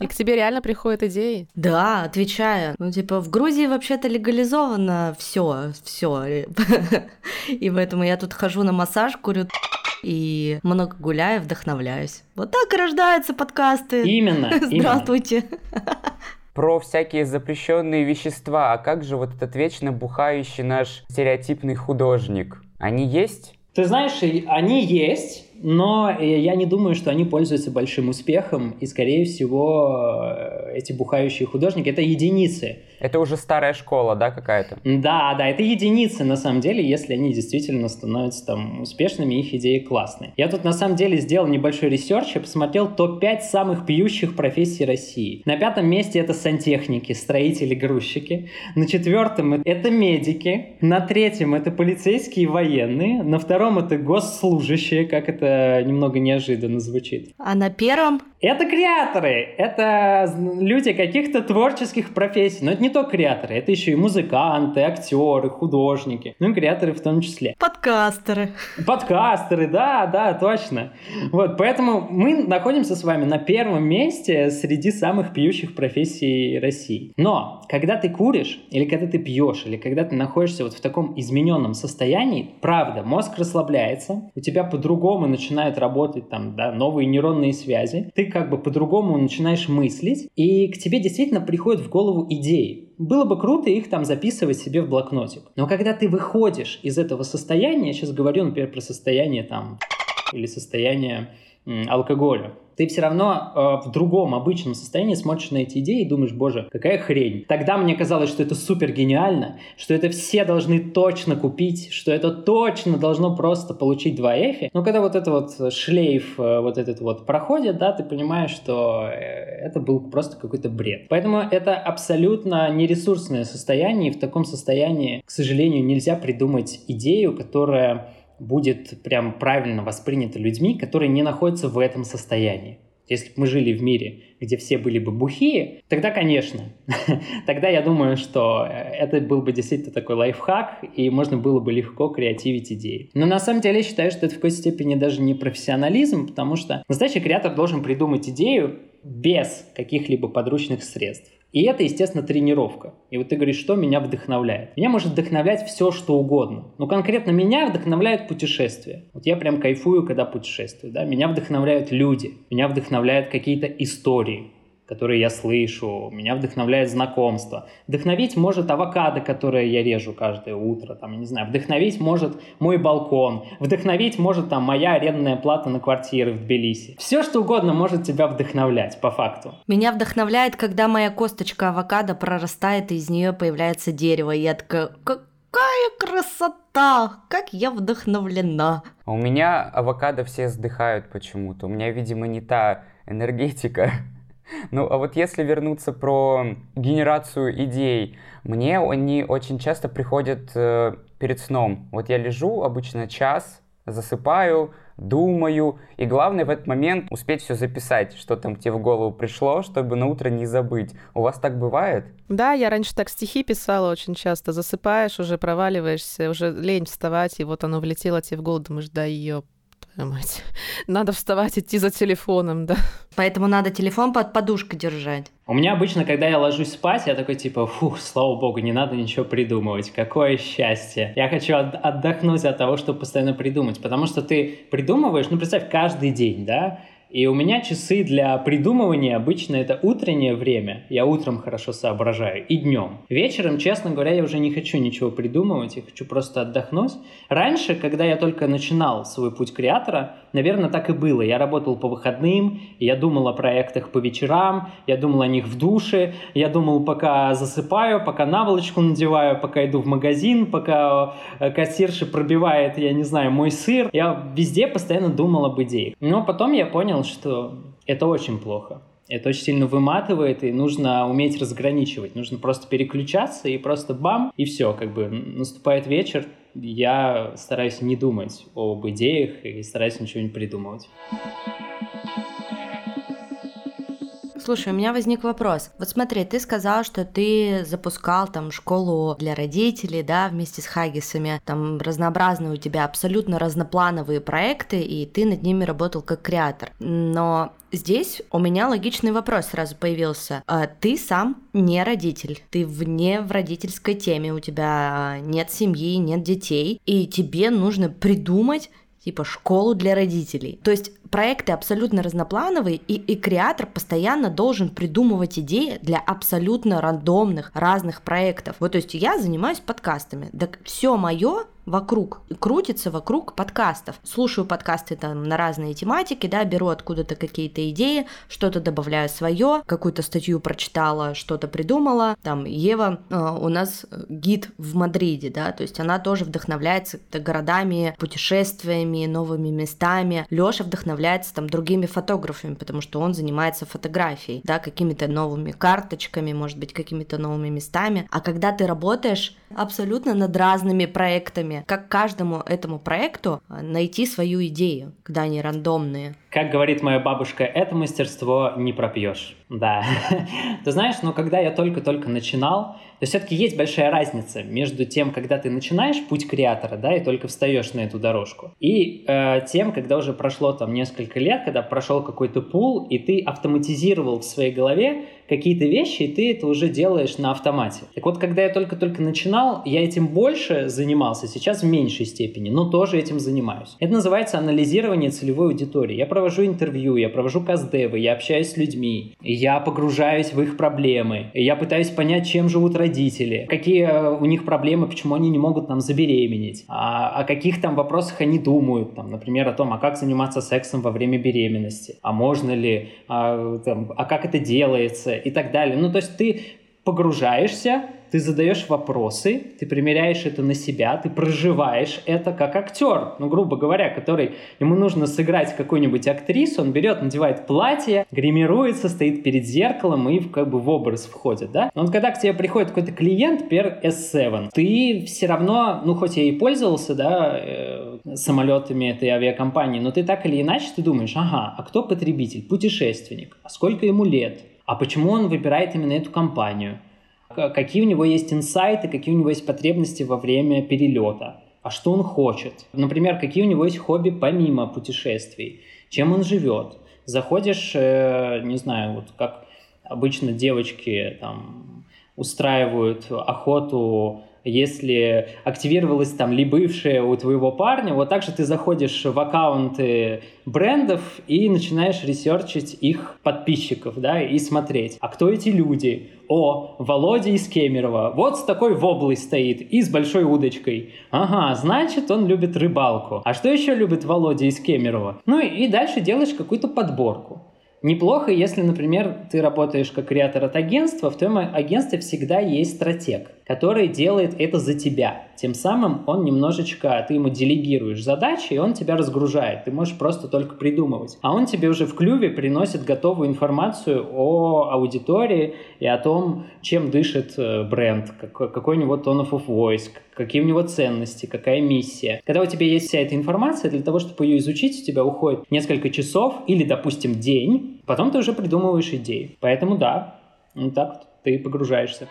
И к тебе реально приходят идеи? Да, отвечаю. Ну, типа, в Грузии вообще-то легализовано все, все. И поэтому я тут хожу на массаж, курю и много гуляю, вдохновляюсь. Вот так и рождаются подкасты. Именно. Здравствуйте. Именно про всякие запрещенные вещества. А как же вот этот вечно бухающий наш стереотипный художник? Они есть? Ты знаешь, они есть, но я не думаю, что они пользуются большим успехом, и, скорее всего, э, эти бухающие художники — это единицы. Это уже старая школа, да, какая-то? Да, да, это единицы, на самом деле, если они действительно становятся там успешными, их идеи классные. Я тут, на самом деле, сделал небольшой research, я посмотрел топ-5 самых пьющих профессий России. На пятом месте это сантехники, строители, грузчики. На четвертом это медики. На третьем это полицейские и военные. На втором это госслужащие, как это немного неожиданно звучит. А на первом? Это креаторы, это люди каких-то творческих профессий. Но это не только креаторы, это еще и музыканты, актеры, художники. Ну и креаторы в том числе. Подкастеры. Подкастеры, да, да, точно. Вот, поэтому мы находимся с вами на первом месте среди самых пьющих профессий России. Но, когда ты куришь, или когда ты пьешь, или когда ты находишься вот в таком измененном состоянии, правда, мозг расслабляется, у тебя по-другому начинают работать там, да, новые нейронные связи, ты как бы по-другому начинаешь мыслить, и к тебе действительно приходят в голову идеи. Было бы круто их там записывать себе в блокнотик. Но когда ты выходишь из этого состояния, я сейчас говорю, например, про состояние там или состояние алкоголя, ты все равно э, в другом обычном состоянии смотришь на эти идеи и думаешь, боже, какая хрень. Тогда мне казалось, что это супер гениально, что это все должны точно купить, что это точно должно просто получить 2 эфи. Но когда вот этот вот шлейф, э, вот этот вот проходит, да, ты понимаешь, что э, это был просто какой-то бред. Поэтому это абсолютно нересурсное состояние, и в таком состоянии, к сожалению, нельзя придумать идею, которая будет прям правильно воспринято людьми, которые не находятся в этом состоянии. Если бы мы жили в мире, где все были бы бухие, тогда, конечно, тогда я думаю, что э, это был бы действительно такой лайфхак, и можно было бы легко креативить идеи. Но на самом деле я считаю, что это в какой-то степени даже не профессионализм, потому что настоящий креатор должен придумать идею без каких-либо подручных средств. И это, естественно, тренировка. И вот ты говоришь, что меня вдохновляет. Меня может вдохновлять все, что угодно. Но конкретно меня вдохновляет путешествие. Вот я прям кайфую, когда путешествую. Да? Меня вдохновляют люди. Меня вдохновляют какие-то истории которые я слышу, меня вдохновляет знакомство. Вдохновить может авокадо, которое я режу каждое утро, там, я не знаю, вдохновить может мой балкон, вдохновить может там моя арендная плата на квартиры в Тбилиси. Все, что угодно может тебя вдохновлять, по факту. Меня вдохновляет, когда моя косточка авокадо прорастает, и из нее появляется дерево, и я такая, какая красота! Как я вдохновлена! А у меня авокадо все вздыхают почему-то. У меня, видимо, не та энергетика. Ну, а вот если вернуться про генерацию идей, мне они очень часто приходят э, перед сном. Вот я лежу обычно час, засыпаю, думаю, и главное в этот момент успеть все записать, что там тебе в голову пришло, чтобы на утро не забыть. У вас так бывает? Да, я раньше так стихи писала очень часто. Засыпаешь, уже проваливаешься, уже лень вставать, и вот оно влетело тебе в голову, думаешь, да ее мать. Надо вставать, идти за телефоном, да. Поэтому надо телефон под подушкой держать. У меня обычно, когда я ложусь спать, я такой типа, фух, слава богу, не надо ничего придумывать. Какое счастье. Я хочу отдохнуть от того, чтобы постоянно придумать. Потому что ты придумываешь, ну представь, каждый день, да, и у меня часы для придумывания обычно это утреннее время. Я утром хорошо соображаю и днем. Вечером, честно говоря, я уже не хочу ничего придумывать, я хочу просто отдохнуть. Раньше, когда я только начинал свой путь креатора, наверное, так и было. Я работал по выходным, я думал о проектах по вечерам, я думал о них в душе, я думал, пока засыпаю, пока наволочку надеваю, пока иду в магазин, пока э, кассирша пробивает, я не знаю, мой сыр. Я везде постоянно думал об идеях. Но потом я понял, что это очень плохо. Это очень сильно выматывает, и нужно уметь разграничивать. Нужно просто переключаться, и просто бам, и все, как бы наступает вечер, я стараюсь не думать об идеях и стараюсь ничего не придумывать. Слушай, у меня возник вопрос. Вот смотри, ты сказал, что ты запускал там школу для родителей, да, вместе с Хаггисами. Там разнообразные у тебя абсолютно разноплановые проекты, и ты над ними работал как креатор. Но Здесь у меня логичный вопрос сразу появился. А ты сам не родитель, ты вне в родительской теме, у тебя нет семьи, нет детей, и тебе нужно придумать типа школу для родителей. То есть проекты абсолютно разноплановые, и, и креатор постоянно должен придумывать идеи для абсолютно рандомных разных проектов. Вот, то есть я занимаюсь подкастами. Так все мое вокруг, крутится вокруг подкастов. Слушаю подкасты там на разные тематики, да, беру откуда-то какие-то идеи, что-то добавляю свое, какую-то статью прочитала, что-то придумала. Там Ева э, у нас гид в Мадриде, да, то есть она тоже вдохновляется городами, путешествиями, новыми местами. Лёша вдохновляется там другими фотографами, потому что он занимается фотографией, да, какими-то новыми карточками, может быть, какими-то новыми местами. А когда ты работаешь абсолютно над разными проектами, как каждому этому проекту а, найти свою идею, когда они рандомные. Как говорит моя бабушка, это мастерство не пропьешь. Да. Ты знаешь, но когда я только-только начинал, то все-таки есть большая разница между тем, когда ты начинаешь путь креатора, да, и только встаешь на эту дорожку, и э, тем, когда уже прошло там несколько лет, когда прошел какой-то пул, и ты автоматизировал в своей голове какие-то вещи, и ты это уже делаешь на автомате. Так вот, когда я только-только начинал, я этим больше занимался, сейчас в меньшей степени, но тоже этим занимаюсь. Это называется анализирование целевой аудитории. Я провожу интервью, я провожу каздевы, я общаюсь с людьми, я погружаюсь в их проблемы, я пытаюсь понять, чем живут родители, какие э, у них проблемы, почему они не могут там забеременеть, а, о каких там вопросах они думают, там, например, о том, а как заниматься сексом во время беременности, а можно ли, а, там, а как это делается, и так далее. Ну, то есть ты погружаешься, ты задаешь вопросы, ты примеряешь это на себя, ты проживаешь это как актер, ну, грубо говоря, который, ему нужно сыграть какую-нибудь актрису, он берет, надевает платье, гримируется, стоит перед зеркалом и как бы в образ входит, да? Но вот когда к тебе приходит какой-то клиент, пер S7, ты все равно, ну, хоть я и пользовался, да, э, самолетами этой авиакомпании, но ты так или иначе, ты думаешь, ага, а кто потребитель? Путешественник. А сколько ему лет? А почему он выбирает именно эту компанию? Какие у него есть инсайты, какие у него есть потребности во время перелета? А что он хочет? Например, какие у него есть хобби помимо путешествий? Чем он живет? Заходишь, э, не знаю, вот как обычно девочки там устраивают охоту если активировалась там ли бывшая у твоего парня, вот так же ты заходишь в аккаунты брендов и начинаешь ресерчить их подписчиков, да, и смотреть, а кто эти люди? О, Володя из Кемерово, вот с такой воблой стоит и с большой удочкой. Ага, значит, он любит рыбалку. А что еще любит Володя из Кемерово? Ну и дальше делаешь какую-то подборку. Неплохо, если, например, ты работаешь как креатор от агентства, в твоем агентстве всегда есть стратег, который делает это за тебя. Тем самым он немножечко, ты ему делегируешь задачи, и он тебя разгружает. Ты можешь просто только придумывать. А он тебе уже в клюве приносит готовую информацию о аудитории и о том, чем дышит э, бренд, какой у него tone of voice, какие у него ценности, какая миссия. Когда у тебя есть вся эта информация, для того, чтобы ее изучить, у тебя уходит несколько часов или, допустим, день, потом ты уже придумываешь идеи. Поэтому да, вот так ты погружаешься.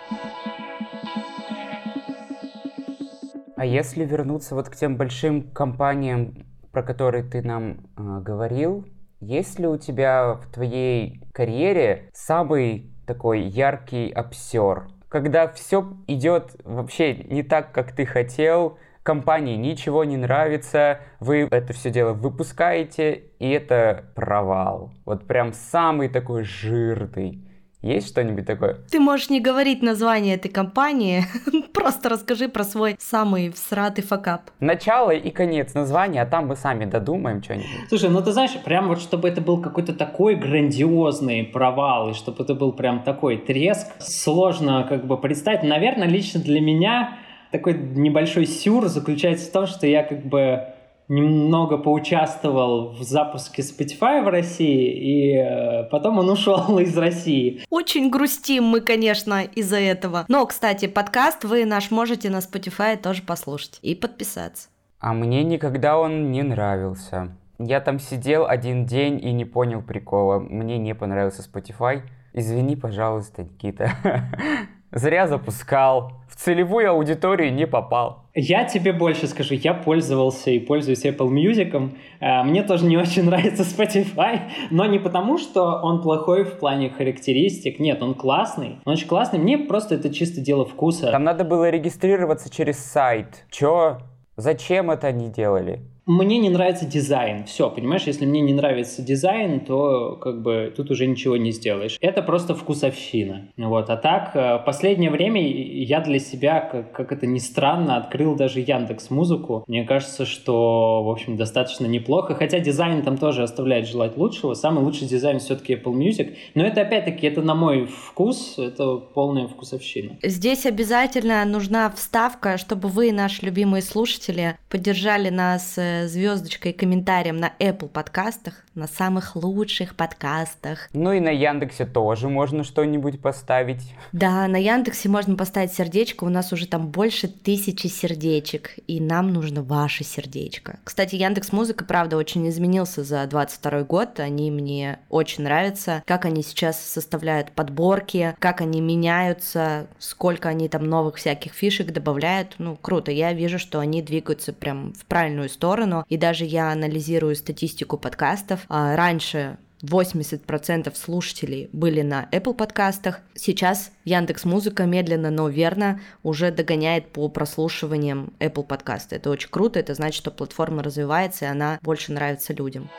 А если вернуться вот к тем большим компаниям, про которые ты нам э, говорил, есть ли у тебя в твоей карьере самый такой яркий обсер? Когда все идет вообще не так, как ты хотел, компании ничего не нравится, вы это все дело выпускаете, и это провал. Вот прям самый такой жирный. Есть что-нибудь такое? Ты можешь не говорить название этой компании, просто расскажи про свой самый всратый факап. Начало и конец названия, а там мы сами додумаем что-нибудь. Слушай, ну ты знаешь, прям вот чтобы это был какой-то такой грандиозный провал, и чтобы это был прям такой треск, сложно как бы представить. Наверное, лично для меня такой небольшой сюр заключается в том, что я как бы немного поучаствовал в запуске Spotify в России, и э, потом он ушел из России. Очень грустим мы, конечно, из-за этого. Но, кстати, подкаст вы наш можете на Spotify тоже послушать и подписаться. А мне никогда он не нравился. Я там сидел один день и не понял прикола. Мне не понравился Spotify. Извини, пожалуйста, Никита. Зря запускал. В целевую аудиторию не попал. Я тебе больше скажу, я пользовался и пользуюсь Apple Music. Э, мне тоже не очень нравится Spotify, но не потому, что он плохой в плане характеристик. Нет, он классный. Он очень классный. Мне просто это чисто дело вкуса. Там надо было регистрироваться через сайт. Чё? Зачем это они делали? Мне не нравится дизайн. Все, понимаешь, если мне не нравится дизайн, то как бы тут уже ничего не сделаешь. Это просто вкусовщина. Вот. А так, э, последнее время я для себя, как, как это ни странно, открыл даже Яндекс Музыку. Мне кажется, что, в общем, достаточно неплохо. Хотя дизайн там тоже оставляет желать лучшего. Самый лучший дизайн все-таки Apple Music. Но это, опять-таки, это на мой вкус, это полная вкусовщина. Здесь обязательно нужна вставка, чтобы вы, наши любимые слушатели, поддержали нас э, звездочкой и комментарием на Apple подкастах, на самых лучших подкастах. Ну и на Яндексе тоже можно что-нибудь поставить. Да, на Яндексе можно поставить сердечко, у нас уже там больше тысячи сердечек, и нам нужно ваше сердечко. Кстати, Яндекс Музыка, правда, очень изменился за 22 год, они мне очень нравятся, как они сейчас составляют подборки, как они меняются, сколько они там новых всяких фишек добавляют, ну, круто, я вижу, что они двигаются прям в правильную сторону, и даже я анализирую статистику подкастов, а раньше 80% слушателей были на Apple подкастах. Сейчас Яндекс Музыка медленно, но верно уже догоняет по прослушиваниям Apple подкаста. Это очень круто, это значит, что платформа развивается, и она больше нравится людям.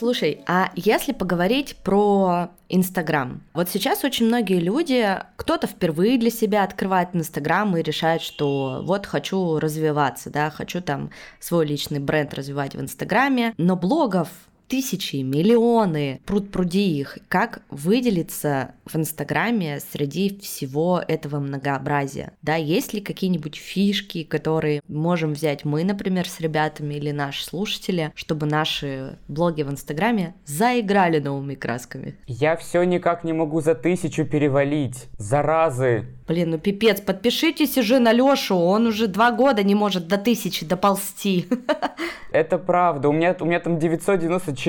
Слушай, а если поговорить про Инстаграм? Вот сейчас очень многие люди, кто-то впервые для себя открывает Инстаграм и решает, что вот хочу развиваться, да, хочу там свой личный бренд развивать в Инстаграме, но блогов тысячи, миллионы, пруд пруди их. Как выделиться в Инстаграме среди всего этого многообразия? Да, есть ли какие-нибудь фишки, которые можем взять мы, например, с ребятами или наши слушатели, чтобы наши блоги в Инстаграме заиграли новыми красками? Я все никак не могу за тысячу перевалить. Заразы. Блин, ну пипец, подпишитесь уже на Лёшу, он уже два года не может до тысячи доползти. Это правда, у меня, у меня там 994,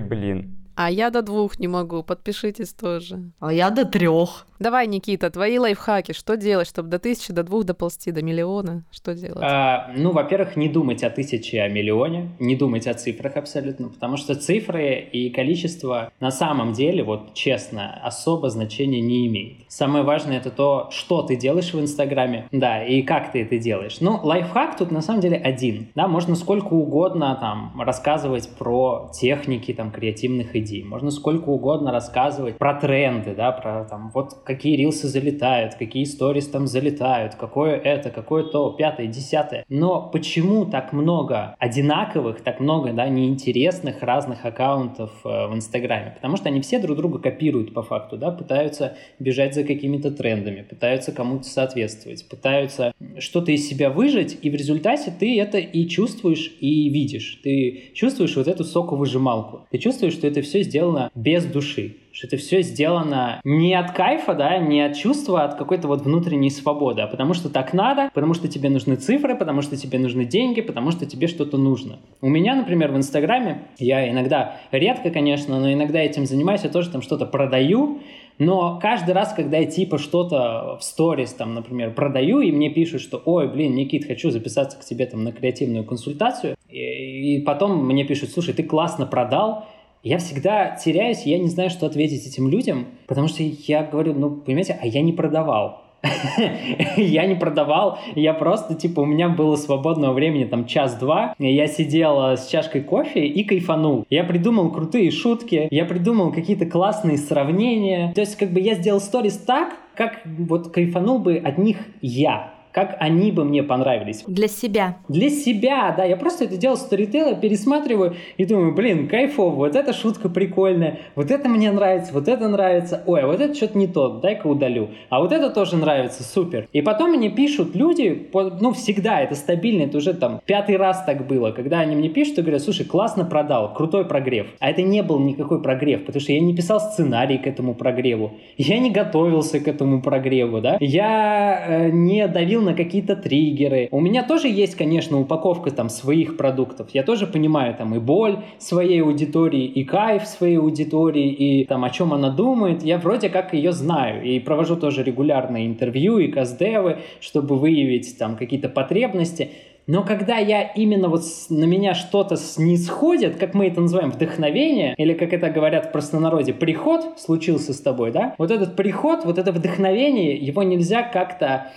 блин. А я до двух не могу, подпишитесь тоже. А я до трех. Давай, Никита, твои лайфхаки. Что делать, чтобы до тысячи, до двух доползти, до миллиона? Что делать? А, ну, во-первых, не думать о тысяче, о миллионе. Не думать о цифрах абсолютно. Потому что цифры и количество на самом деле, вот честно, особо значения не имеет. Самое важное это то, что ты делаешь в Инстаграме, да, и как ты это делаешь. Ну, лайфхак тут на самом деле один. Да, можно сколько угодно там рассказывать про техники там креативных идей. Можно сколько угодно рассказывать про тренды, да, про там вот какие рилсы залетают, какие сторис там залетают, какое это, какое то, пятое, десятое. Но почему так много одинаковых, так много, да, неинтересных разных аккаунтов э, в Инстаграме? Потому что они все друг друга копируют по факту, да, пытаются бежать за какими-то трендами, пытаются кому-то соответствовать, пытаются что-то из себя выжать, и в результате ты это и чувствуешь, и видишь. Ты чувствуешь вот эту соковыжималку. Ты чувствуешь, что это все сделано без души что это все сделано не от кайфа, да, не от чувства, а от какой-то вот внутренней свободы, а потому что так надо, потому что тебе нужны цифры, потому что тебе нужны деньги, потому что тебе что-то нужно. У меня, например, в Инстаграме, я иногда, редко, конечно, но иногда этим занимаюсь, я тоже там что-то продаю, но каждый раз, когда я типа что-то в сторис, там, например, продаю, и мне пишут, что, ой, блин, Никит, хочу записаться к тебе там на креативную консультацию, и, и потом мне пишут, слушай, ты классно продал, я всегда теряюсь, я не знаю, что ответить этим людям, потому что я говорю, ну, понимаете, а я не продавал. я не продавал, я просто, типа, у меня было свободного времени, там, час-два, я сидел с чашкой кофе и кайфанул. Я придумал крутые шутки, я придумал какие-то классные сравнения, то есть, как бы, я сделал сторис так, как вот кайфанул бы от них я как они бы мне понравились. Для себя. Для себя, да. Я просто это делал сторителла, пересматриваю и думаю, блин, кайфово, вот эта шутка прикольная, вот это мне нравится, вот это нравится, ой, а вот это что-то не то, дай-ка удалю. А вот это тоже нравится, супер. И потом мне пишут люди, ну, всегда, это стабильно, это уже там пятый раз так было, когда они мне пишут и говорят, слушай, классно продал, крутой прогрев. А это не был никакой прогрев, потому что я не писал сценарий к этому прогреву, я не готовился к этому прогреву, да, я э, не давил на какие-то триггеры. У меня тоже есть, конечно, упаковка там своих продуктов. Я тоже понимаю там и боль своей аудитории, и кайф своей аудитории, и там о чем она думает. Я вроде как ее знаю и провожу тоже регулярные интервью и каздевы, чтобы выявить там какие-то потребности. Но когда я именно вот на меня что-то не сходит, как мы это называем, вдохновение, или как это говорят в простонародье, приход случился с тобой, да, вот этот приход, вот это вдохновение, его нельзя как-то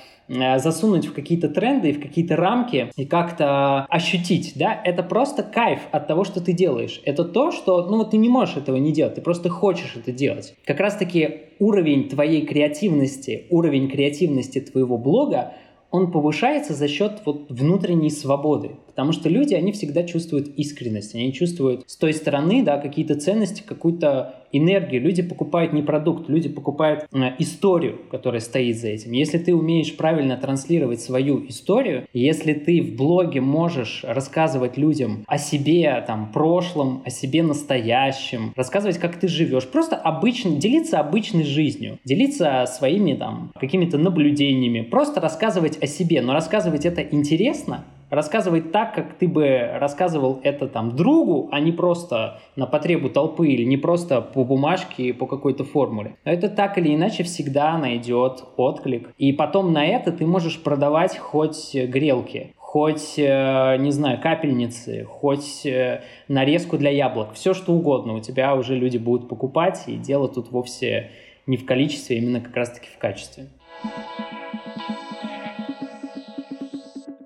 засунуть в какие-то тренды, в какие-то рамки и как-то ощутить, да, это просто кайф от того, что ты делаешь. Это то, что, ну вот ты не можешь этого не делать, ты просто хочешь это делать. Как раз-таки уровень твоей креативности, уровень креативности твоего блога, он повышается за счет вот внутренней свободы. Потому что люди, они всегда чувствуют искренность, они чувствуют с той стороны, да, какие-то ценности, какую-то энергию. Люди покупают не продукт, люди покупают э, историю, которая стоит за этим. Если ты умеешь правильно транслировать свою историю, если ты в блоге можешь рассказывать людям о себе, там, прошлом, о себе настоящем, рассказывать, как ты живешь, просто обычно, делиться обычной жизнью, делиться своими там какими-то наблюдениями, просто рассказывать о себе, но рассказывать это интересно, рассказывать так, как ты бы рассказывал это там другу, а не просто на потребу толпы или не просто по бумажке, по какой-то формуле. Это так или иначе всегда найдет отклик. И потом на это ты можешь продавать хоть грелки, хоть, э, не знаю, капельницы, хоть э, нарезку для яблок, все что угодно. У тебя уже люди будут покупать, и дело тут вовсе не в количестве, а именно как раз-таки в качестве.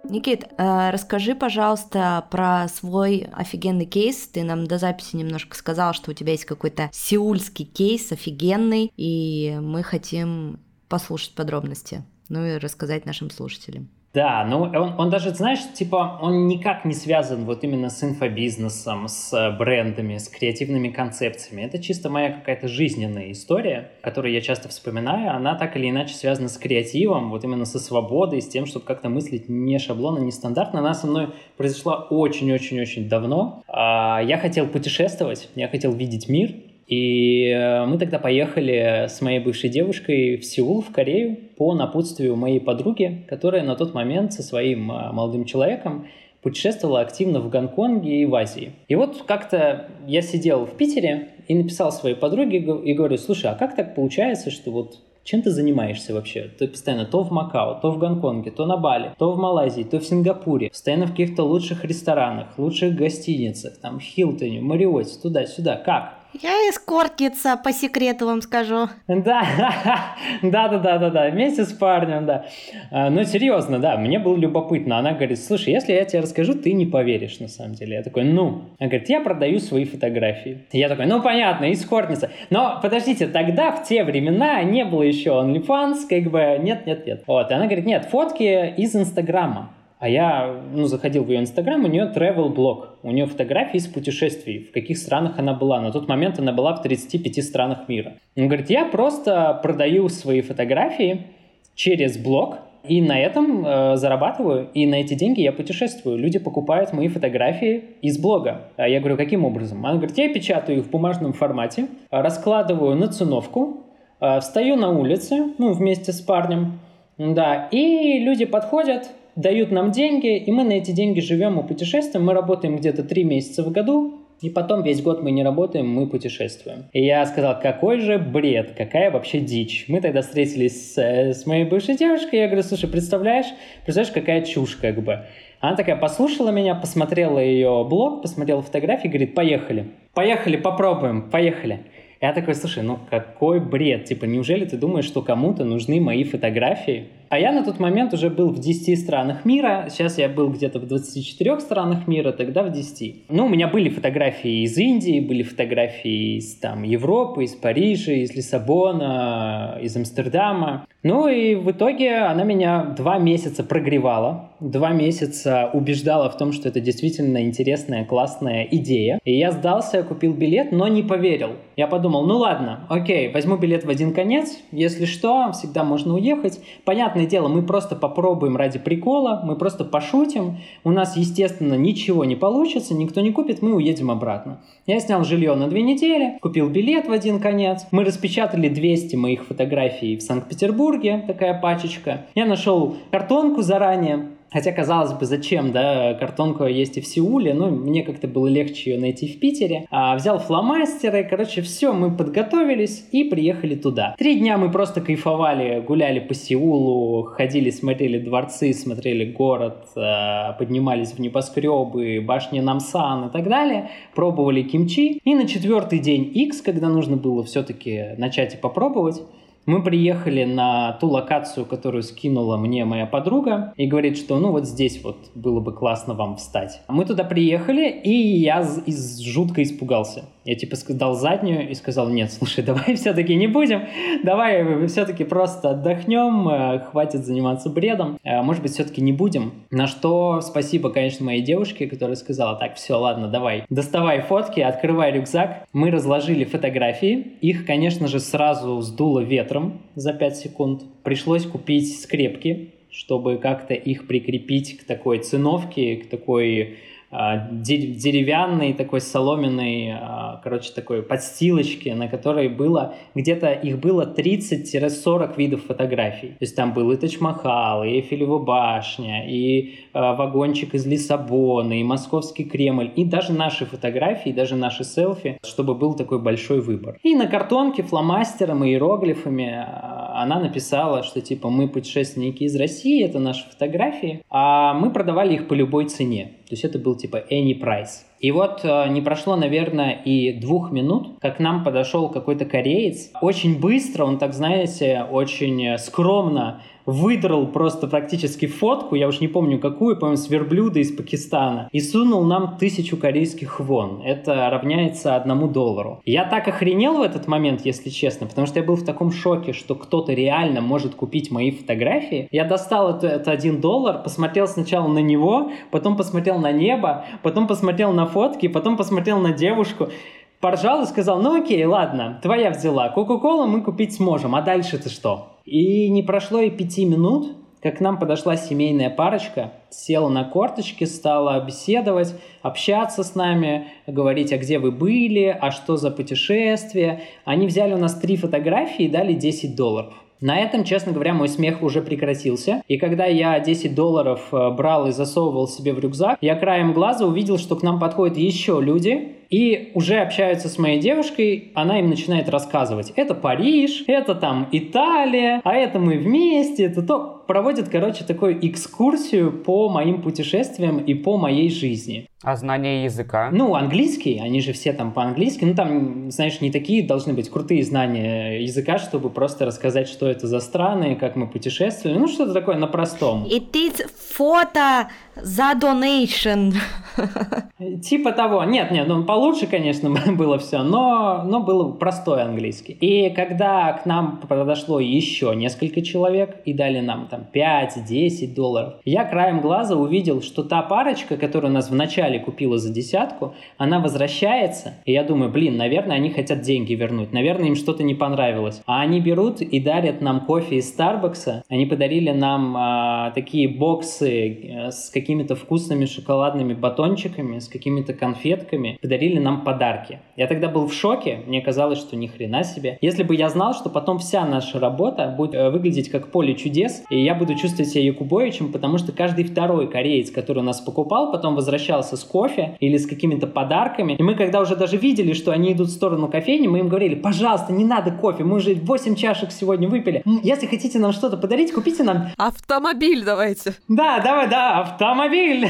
Никит, э, расскажи, пожалуйста, про свой офигенный кейс. Ты нам до записи немножко сказал, что у тебя есть какой-то сеульский кейс офигенный, и мы хотим послушать подробности, ну и рассказать нашим слушателям. Да, ну он, он даже, знаешь, типа, он никак не связан вот именно с инфобизнесом, с брендами, с креативными концепциями. Это чисто моя какая-то жизненная история, которую я часто вспоминаю. Она так или иначе связана с креативом, вот именно со свободой, с тем, чтобы как-то мыслить не шаблонно, не стандартно. Она со мной произошла очень-очень-очень давно. А, я хотел путешествовать, я хотел видеть мир, и э, мы тогда поехали с моей бывшей девушкой в Сеул, в Корею, по напутствию моей подруги, которая на тот момент со своим э, молодым человеком путешествовала активно в Гонконге и в Азии. И вот как-то я сидел в Питере и написал своей подруге и говорю, слушай, а как так получается, что вот чем ты занимаешься вообще? Ты постоянно то в Макао, то в Гонконге, то на Бали, то в Малайзии, то в Сингапуре. Постоянно в каких-то лучших ресторанах, лучших гостиницах, там, Хилтоне, Мариоте, туда-сюда. Как? Я эскортница, по секрету вам скажу. Да, да, да, да, да, да, вместе с парнем, да. А, ну, серьезно, да, мне было любопытно. Она говорит, слушай, если я тебе расскажу, ты не поверишь, на самом деле. Я такой, ну. Она говорит, я продаю свои фотографии. Я такой, ну, понятно, эскортница. Но, подождите, тогда, в те времена, не было еще OnlyFans, как бы, нет, нет, нет. Вот, и она говорит, нет, фотки из Инстаграма. А я, ну, заходил в ее инстаграм, у нее travel блог, у нее фотографии из путешествий, в каких странах она была. На тот момент она была в 35 странах мира. Он говорит, я просто продаю свои фотографии через блог, и на этом э, зарабатываю, и на эти деньги я путешествую. Люди покупают мои фотографии из блога. А я говорю, каким образом? Она говорит, я печатаю их в бумажном формате, раскладываю на циновку, э, встаю на улице, ну, вместе с парнем, да, и люди подходят, дают нам деньги, и мы на эти деньги живем и путешествуем. Мы работаем где-то три месяца в году, и потом весь год мы не работаем, мы путешествуем. И я сказал, какой же бред, какая вообще дичь. Мы тогда встретились с, с моей бывшей девушкой, я говорю, слушай, представляешь, представляешь, какая чушь как бы. Она такая послушала меня, посмотрела ее блог, посмотрела фотографии, говорит, поехали. Поехали, попробуем, поехали. Я такой, слушай, ну какой бред, типа, неужели ты думаешь, что кому-то нужны мои фотографии? А я на тот момент уже был в 10 странах мира, сейчас я был где-то в 24 странах мира, тогда в 10. Ну, у меня были фотографии из Индии, были фотографии из там, Европы, из Парижа, из Лиссабона, из Амстердама. Ну и в итоге она меня два месяца прогревала, два месяца убеждала в том, что это действительно интересная, классная идея. И я сдался, купил билет, но не поверил. Я подумал, ну ладно, окей, возьму билет в один конец, если что, всегда можно уехать. Понятное дело, мы просто попробуем ради прикола, мы просто пошутим. У нас, естественно, ничего не получится, никто не купит, мы уедем обратно. Я снял жилье на две недели, купил билет в один конец. Мы распечатали 200 моих фотографий в Санкт-Петербурге, Петербурге, такая пачечка. Я нашел картонку заранее, Хотя, казалось бы, зачем, да, картонка есть и в Сеуле, но мне как-то было легче ее найти в Питере. А, взял фломастеры, короче, все, мы подготовились и приехали туда. Три дня мы просто кайфовали, гуляли по Сеулу, ходили, смотрели дворцы, смотрели город, а, поднимались в небоскребы, башни Намсан и так далее, пробовали кимчи. И на четвертый день X, когда нужно было все-таки начать и попробовать, Мы приехали на ту локацию, которую скинула мне моя подруга, и говорит, что ну вот здесь вот было бы классно вам встать. Мы туда приехали, и я из жутко испугался. Я типа дал заднюю и сказал, нет, слушай, давай все-таки не будем, давай все-таки просто отдохнем, э, хватит заниматься бредом, э, может быть, все-таки не будем. На что спасибо, конечно, моей девушке, которая сказала, так, все, ладно, давай, доставай фотки, открывай рюкзак. Мы разложили фотографии, их, конечно же, сразу сдуло ветром за 5 секунд. Пришлось купить скрепки, чтобы как-то их прикрепить к такой циновке, к такой деревянной такой соломенной, а, короче, такой подстилочки, на которой было, где-то их было 30-40 видов фотографий. То есть там был и Тачмахал, и Эйфелева башня, и а, вагончик из Лиссабона, и Московский Кремль, и даже наши фотографии, даже наши селфи, чтобы был такой большой выбор. И на картонке фломастером и иероглифами она написала, что типа мы путешественники из России, это наши фотографии, а мы продавали их по любой цене. То есть это был типа any price. И вот э, не прошло, наверное, и двух минут, как к нам подошел какой-то кореец. Очень быстро, он так, знаете, очень скромно выдрал просто практически фотку, я уж не помню какую, по-моему, с верблюда из Пакистана, и сунул нам тысячу корейских вон. Это равняется одному доллару. Я так охренел в этот момент, если честно, потому что я был в таком шоке, что кто-то реально может купить мои фотографии. Я достал этот один доллар, посмотрел сначала на него, потом посмотрел на небо, потом посмотрел на фотки, потом посмотрел на девушку поржал и сказал, ну окей, ладно, твоя взяла, Кока-Колу мы купить сможем, а дальше-то что? И не прошло и пяти минут, как к нам подошла семейная парочка, села на корточки, стала беседовать, общаться с нами, говорить, а где вы были, а что за путешествие. Они взяли у нас три фотографии и дали 10 долларов. На этом, честно говоря, мой смех уже прекратился. И когда я 10 долларов э, брал и засовывал себе в рюкзак, я краем глаза увидел, что к нам подходят еще люди, и уже общаются с моей девушкой, она им начинает рассказывать. Это Париж, это там Италия, а это мы вместе, это то. Проводит, короче, такую экскурсию по моим путешествиям и по моей жизни. А знание языка? Ну, английский, они же все там по-английски. Ну, там, знаешь, не такие должны быть крутые знания языка, чтобы просто рассказать, что это за страны, как мы путешествовали. Ну, что-то такое на простом. It is фото за donation. Типа того. Нет, нет, ну получше, конечно, было все, но, но был простой английский. И когда к нам подошло еще несколько человек и дали нам там 5-10 долларов, я краем глаза увидел, что та парочка, которая нас вначале купила за десятку, она возвращается. И я думаю, блин, наверное, они хотят деньги вернуть. Наверное, им что-то не понравилось. А они берут и дарят нам кофе из Старбакса. Они подарили нам а, такие боксы э, с какими какими-то вкусными шоколадными батончиками, с какими-то конфетками, подарили нам подарки. Я тогда был в шоке, мне казалось, что ни хрена себе. Если бы я знал, что потом вся наша работа будет э, выглядеть как поле чудес, и я буду чувствовать себя Якубовичем, потому что каждый второй кореец, который у нас покупал, потом возвращался с кофе или с какими-то подарками. И мы, когда уже даже видели, что они идут в сторону кофейни, мы им говорили, пожалуйста, не надо кофе, мы уже 8 чашек сегодня выпили. Если хотите нам что-то подарить, купите нам... Автомобиль давайте. Да, давай, да, автомобиль!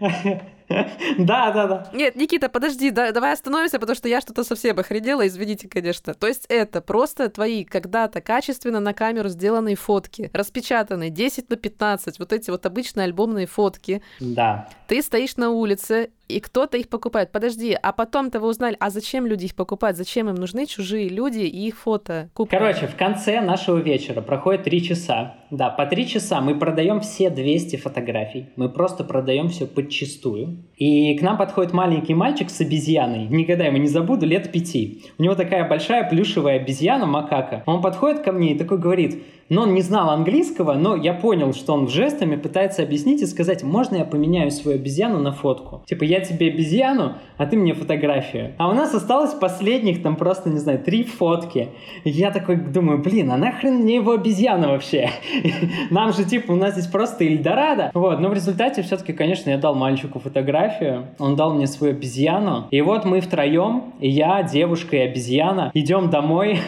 Да, да, да. Нет, Никита, подожди, да, давай остановимся, потому что я что-то совсем охренела, извините, конечно. То есть это просто твои когда-то качественно на камеру сделанные фотки, распечатанные 10 на 15, вот эти вот обычные альбомные фотки. Да. Ты стоишь на улице, и кто-то их покупает. Подожди, а потом-то вы узнали, а зачем люди их покупают? Зачем им нужны чужие люди и их фото? Купают? Короче, в конце нашего вечера проходит три часа. Да, по три часа мы продаем все 200 фотографий. Мы просто продаем все подчистую. И к нам подходит маленький мальчик с обезьяной. Никогда его не забуду, лет пяти. У него такая большая плюшевая обезьяна, макака. Он подходит ко мне и такой говорит, но он не знал английского, но я понял, что он жестами пытается объяснить и сказать, можно я поменяю свою обезьяну на фотку? Типа, я тебе обезьяну, а ты мне фотографию. А у нас осталось последних там просто, не знаю, три фотки. И я такой думаю, блин, а нахрен мне его обезьяна вообще? Нам же, типа, у нас здесь просто Эльдорадо. Вот, но в результате все-таки, конечно, я дал мальчику фотографию, он дал мне свою обезьяну. И вот мы втроем, я, девушка и обезьяна, идем домой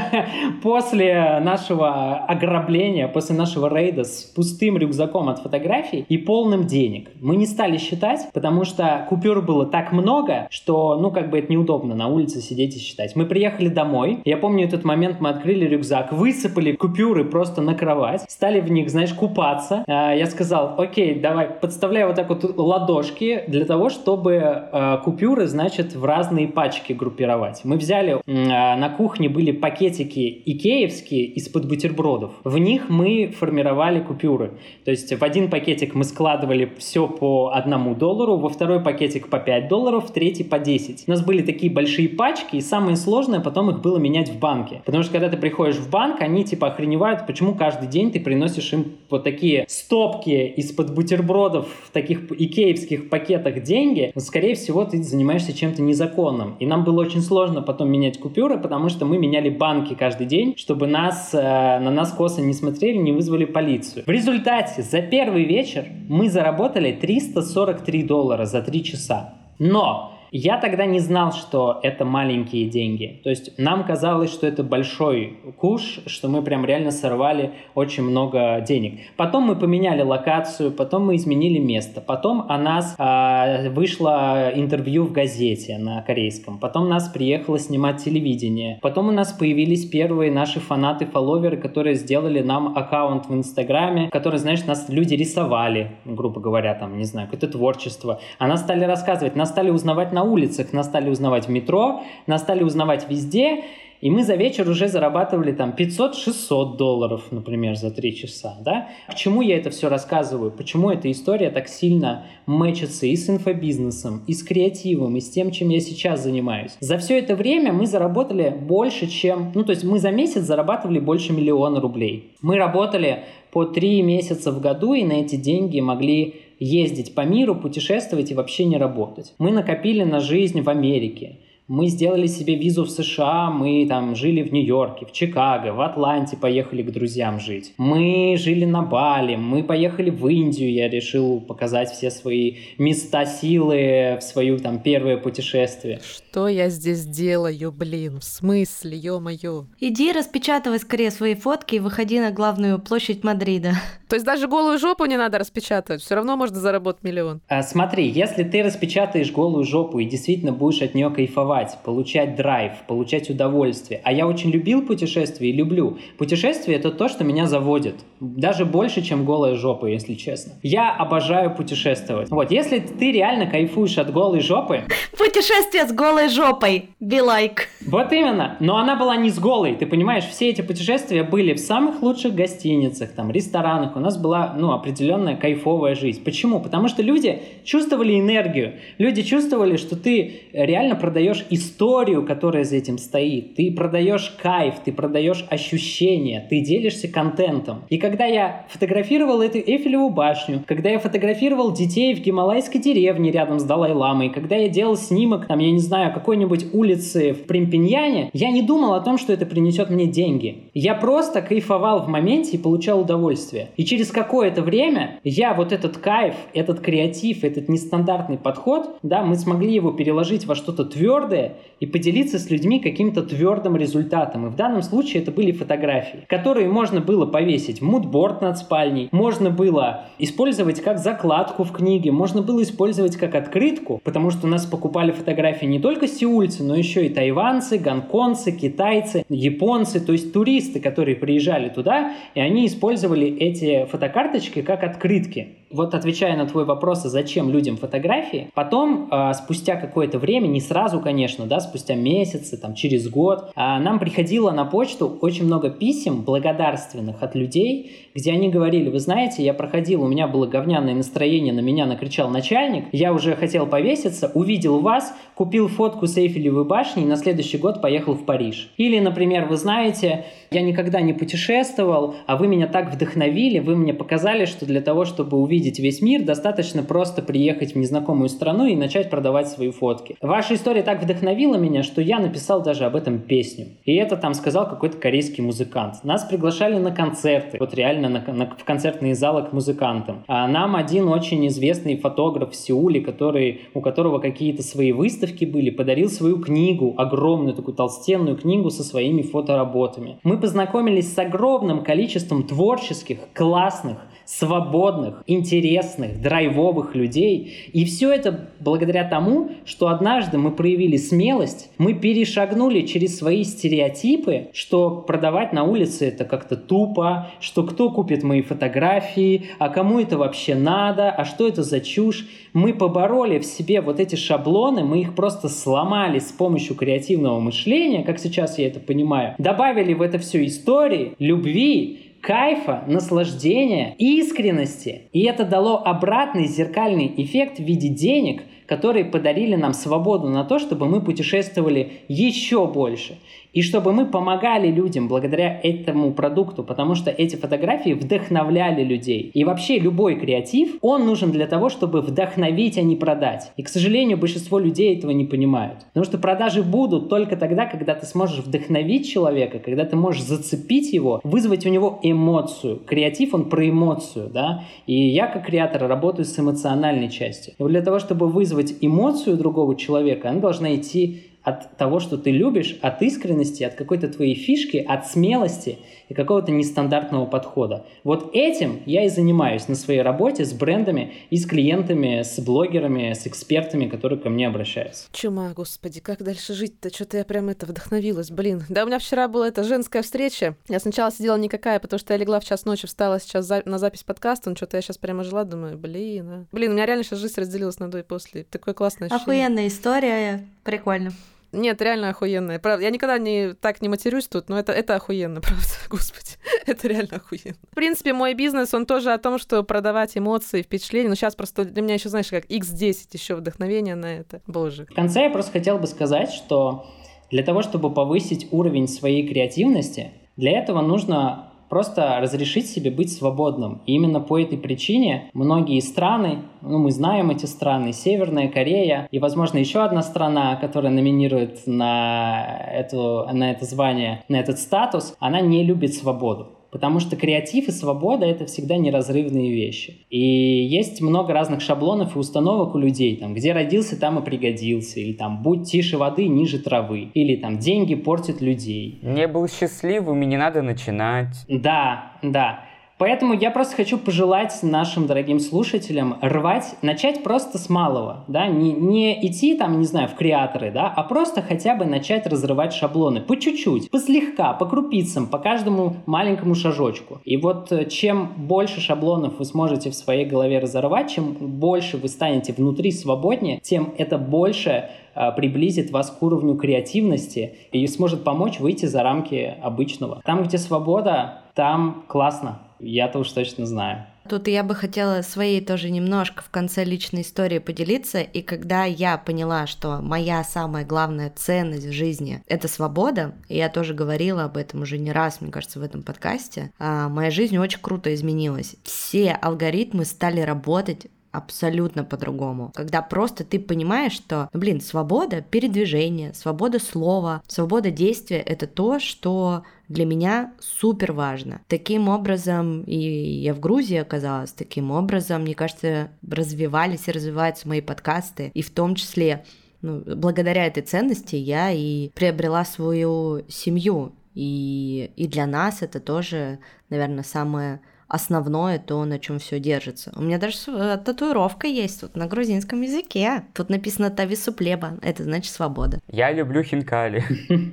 после нашего ограбления, после нашего рейда с пустым рюкзаком от фотографий и полным денег. Мы не стали считать, потому что купюр было так много, что, ну, как бы это неудобно на улице сидеть и считать. Мы приехали домой. Я помню этот момент, мы открыли рюкзак, высыпали купюры просто на кровать, стали в них, знаешь, купаться. А, я сказал, окей, давай, подставляй вот так вот ладошки для того, чтобы а, купюры, значит, в разные пачки группировать. Мы взяли, а, на кухне были пакетики икеевские из-под бутербродов. В них мы формировали купюры. То есть в один пакетик мы складывали все по одному доллару, во второй пакетик по 5 долларов, в третий по 10. У нас были такие большие пачки, и самое сложное потом их было менять в банке. Потому что когда ты приходишь в банк, они типа охреневают, почему каждый день ты приносишь им вот такие стопки из-под бутербродов в таких икеевских пакетах деньги. Скорее всего, ты занимаешься чем-то незаконным. И нам было очень сложно потом менять купюры, потому что мы меняли банки каждый день, чтобы нас, э, на нас косо не смотрели, не вызвали полицию. В результате за первый вечер мы заработали 343 доллара за 3 часа. Но я тогда не знал, что это маленькие деньги. То есть нам казалось, что это большой куш, что мы прям реально сорвали очень много денег. Потом мы поменяли локацию, потом мы изменили место. Потом о нас э, вышло интервью в газете на корейском. Потом нас приехало снимать телевидение. Потом у нас появились первые наши фанаты-фолловеры, которые сделали нам аккаунт в Инстаграме, которые, знаешь, нас люди рисовали, грубо говоря, там, не знаю, какое-то творчество. А нас стали рассказывать, нас стали узнавать на улицах, нас стали узнавать в метро, нас стали узнавать везде, и мы за вечер уже зарабатывали там 500-600 долларов, например, за 3 часа, да? К чему я это все рассказываю? Почему эта история так сильно мэчится и с инфобизнесом, и с креативом, и с тем, чем я сейчас занимаюсь? За все это время мы заработали больше, чем... Ну, то есть мы за месяц зарабатывали больше миллиона рублей. Мы работали по 3 месяца в году, и на эти деньги могли ездить по миру, путешествовать и вообще не работать. Мы накопили на жизнь в Америке. Мы сделали себе визу в США, мы там жили в Нью-Йорке, в Чикаго, в Атланте поехали к друзьям жить. Мы жили на Бали, мы поехали в Индию, я решил показать все свои места силы в свое там первое путешествие. Что я здесь делаю, блин, в смысле, ё-моё? Иди распечатывай скорее свои фотки и выходи на главную площадь Мадрида. То есть даже голую жопу не надо распечатывать, все равно можно заработать миллион. А, смотри, если ты распечатаешь голую жопу и действительно будешь от нее кайфовать, получать драйв, получать удовольствие. А я очень любил путешествия и люблю. Путешествие — это то, что меня заводит. Даже больше, чем голая жопа, если честно. Я обожаю путешествовать. Вот, если ты реально кайфуешь от голой жопы... Путешествие с голой жопой. Be like. Вот именно. Но она была не с голой. Ты понимаешь, все эти путешествия были в самых лучших гостиницах, там, ресторанах. У нас была, ну, определенная кайфовая жизнь. Почему? Потому что люди чувствовали энергию. Люди чувствовали, что ты реально продаешь историю, которая за этим стоит, ты продаешь кайф, ты продаешь ощущения, ты делишься контентом. И когда я фотографировал эту Эйфелеву башню, когда я фотографировал детей в гималайской деревне рядом с Далай-Ламой, когда я делал снимок, там, я не знаю, какой-нибудь улицы в Примпиньяне, я не думал о том, что это принесет мне деньги. Я просто кайфовал в моменте и получал удовольствие. И через какое-то время я вот этот кайф, этот креатив, этот нестандартный подход, да, мы смогли его переложить во что-то твердое и поделиться с людьми каким-то твердым результатом. И в данном случае это были фотографии, которые можно было повесить в мудборд над спальней, можно было использовать как закладку в книге, можно было использовать как открытку, потому что у нас покупали фотографии не только сеульцы, но еще и тайванцы, гонконцы, китайцы, японцы, то есть туристы, которые приезжали туда, и они использовали эти фотокарточки как открытки вот отвечая на твой вопрос, а зачем людям фотографии, потом, э, спустя какое-то время, не сразу, конечно, да, спустя месяцы, там, через год, э, нам приходило на почту очень много писем благодарственных от людей, где они говорили, вы знаете, я проходил, у меня было говняное настроение, на меня накричал начальник, я уже хотел повеситься, увидел вас, купил фотку с Эйфелевой башни и на следующий год поехал в Париж. Или, например, вы знаете, я никогда не путешествовал, а вы меня так вдохновили, вы мне показали, что для того, чтобы увидеть весь мир, достаточно просто приехать в незнакомую страну и начать продавать свои фотки. Ваша история так вдохновила меня, что я написал даже об этом песню. И это там сказал какой-то корейский музыкант. Нас приглашали на концерты, вот реально на, на, в концертные залы к музыкантам. А нам один очень известный фотограф в Сеуле, который, у которого какие-то свои выставки были, подарил свою книгу, огромную такую толстенную книгу со своими фотоработами. Мы познакомились с огромным количеством творческих, классных, свободных, интересных, драйвовых людей. И все это благодаря тому, что однажды мы проявили смелость, мы перешагнули через свои стереотипы, что продавать на улице это как-то тупо, что кто купит мои фотографии, а кому это вообще надо, а что это за чушь. Мы побороли в себе вот эти шаблоны, мы их просто сломали с помощью креативного мышления, как сейчас я это понимаю, добавили в это все истории, любви, кайфа, наслаждения, искренности. И это дало обратный зеркальный эффект в виде денег, которые подарили нам свободу на то, чтобы мы путешествовали еще больше. И чтобы мы помогали людям благодаря этому продукту, потому что эти фотографии вдохновляли людей. И вообще любой креатив, он нужен для того, чтобы вдохновить, а не продать. И, к сожалению, большинство людей этого не понимают. Потому что продажи будут только тогда, когда ты сможешь вдохновить человека, когда ты можешь зацепить его, вызвать у него эмоцию. Креатив, он про эмоцию, да? И я, как креатор, работаю с эмоциональной частью. И для того, чтобы вызвать эмоцию другого человека, она должна идти от того, что ты любишь, от искренности, от какой-то твоей фишки, от смелости и какого-то нестандартного подхода. Вот этим я и занимаюсь на своей работе с брендами и с клиентами, с блогерами, с экспертами, которые ко мне обращаются. Чума, господи, как дальше жить-то? Что-то я прям это вдохновилась, блин. Да, у меня вчера была эта женская встреча. Я сначала сидела никакая, потому что я легла в час ночи, встала сейчас за... на запись подкаста, ну что-то я сейчас прямо жила, думаю, блин, а. Блин, у меня реально сейчас жизнь разделилась на до и после. Такое классное ощущение. Охуенная история, прикольно. Нет, реально охуенная. Правда, я никогда не так не матерюсь тут, но это, это охуенно, правда, господи. это реально охуенно. В принципе, мой бизнес, он тоже о том, что продавать эмоции, впечатления. Но сейчас просто для меня еще, знаешь, как X10 еще вдохновение на это. Боже. В конце я просто хотел бы сказать, что для того, чтобы повысить уровень своей креативности, для этого нужно просто разрешить себе быть свободным. И именно по этой причине многие страны, ну мы знаем эти страны, Северная Корея и, возможно, еще одна страна, которая номинирует на, эту, на это звание, на этот статус, она не любит свободу. Потому что креатив и свобода — это всегда неразрывные вещи. И есть много разных шаблонов и установок у людей, там, где родился, там и пригодился, или там «будь тише воды, ниже травы», или там «деньги портят людей». Не был счастливым и не надо начинать. Да, да. Поэтому я просто хочу пожелать нашим дорогим слушателям рвать, начать просто с малого, да, не, не идти там, не знаю, в креаторы, да, а просто хотя бы начать разрывать шаблоны по чуть-чуть, по слегка, по крупицам, по каждому маленькому шажочку. И вот э, чем больше шаблонов вы сможете в своей голове разорвать, чем больше вы станете внутри свободнее, тем это больше э, приблизит вас к уровню креативности и сможет помочь выйти за рамки обычного. Там, где свобода, там классно. Я-то уж точно знаю. Тут я бы хотела своей тоже немножко в конце личной истории поделиться. И когда я поняла, что моя самая главная ценность в жизни — это свобода, и я тоже говорила об этом уже не раз, мне кажется, в этом подкасте, а, моя жизнь очень круто изменилась. Все алгоритмы стали работать абсолютно по-другому. Когда просто ты понимаешь, что, ну, блин, свобода передвижения, свобода слова, свобода действия — это то, что для меня супер важно. Таким образом, и я в Грузии оказалась, таким образом, мне кажется, развивались и развиваются мои подкасты, и в том числе ну, благодаря этой ценности я и приобрела свою семью. И, и для нас это тоже, наверное, самое основное, то, на чем все держится. У меня даже э, татуировка есть тут на грузинском языке. Тут написано Тавису плеба. Это значит свобода. Я люблю хинкали.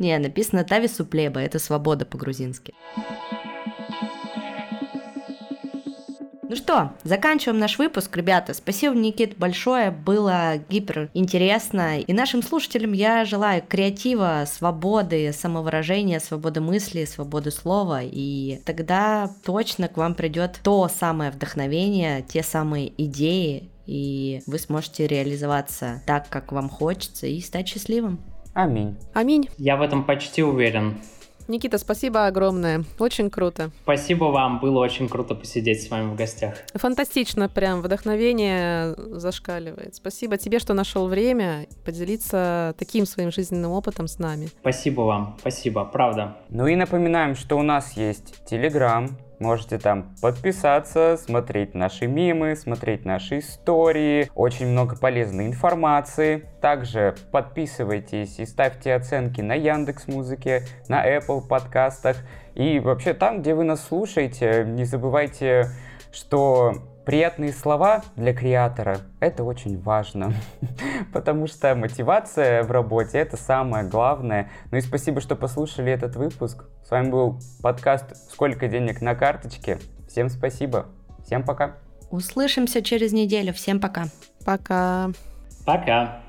Не, написано Тавису плеба. Это свобода по-грузински. Ну что, заканчиваем наш выпуск, ребята. Спасибо, Никит, большое. Было гипер интересно. И нашим слушателям я желаю креатива, свободы, самовыражения, свободы мысли, свободы слова. И тогда точно к вам придет то самое вдохновение, те самые идеи, и вы сможете реализоваться так, как вам хочется, и стать счастливым. Аминь. Аминь. Я в этом почти уверен. Никита, спасибо огромное. Очень круто. Спасибо вам. Было очень круто посидеть с вами в гостях. Фантастично, прям вдохновение зашкаливает. Спасибо тебе, что нашел время поделиться таким своим жизненным опытом с нами. Спасибо вам. Спасибо, правда. Ну и напоминаем, что у нас есть Телеграм, Можете там подписаться, смотреть наши мемы, смотреть наши истории. Очень много полезной информации. Также подписывайтесь и ставьте оценки на Яндекс Музыке, на Apple подкастах. И вообще там, где вы нас слушаете, не забывайте, что приятные слова для креатора — это очень важно, потому что мотивация в работе — это самое главное. Ну и спасибо, что послушали этот выпуск. С вами был подкаст «Сколько денег на карточке?». Всем спасибо. Всем пока. Услышимся через неделю. Всем пока. Пока. Пока.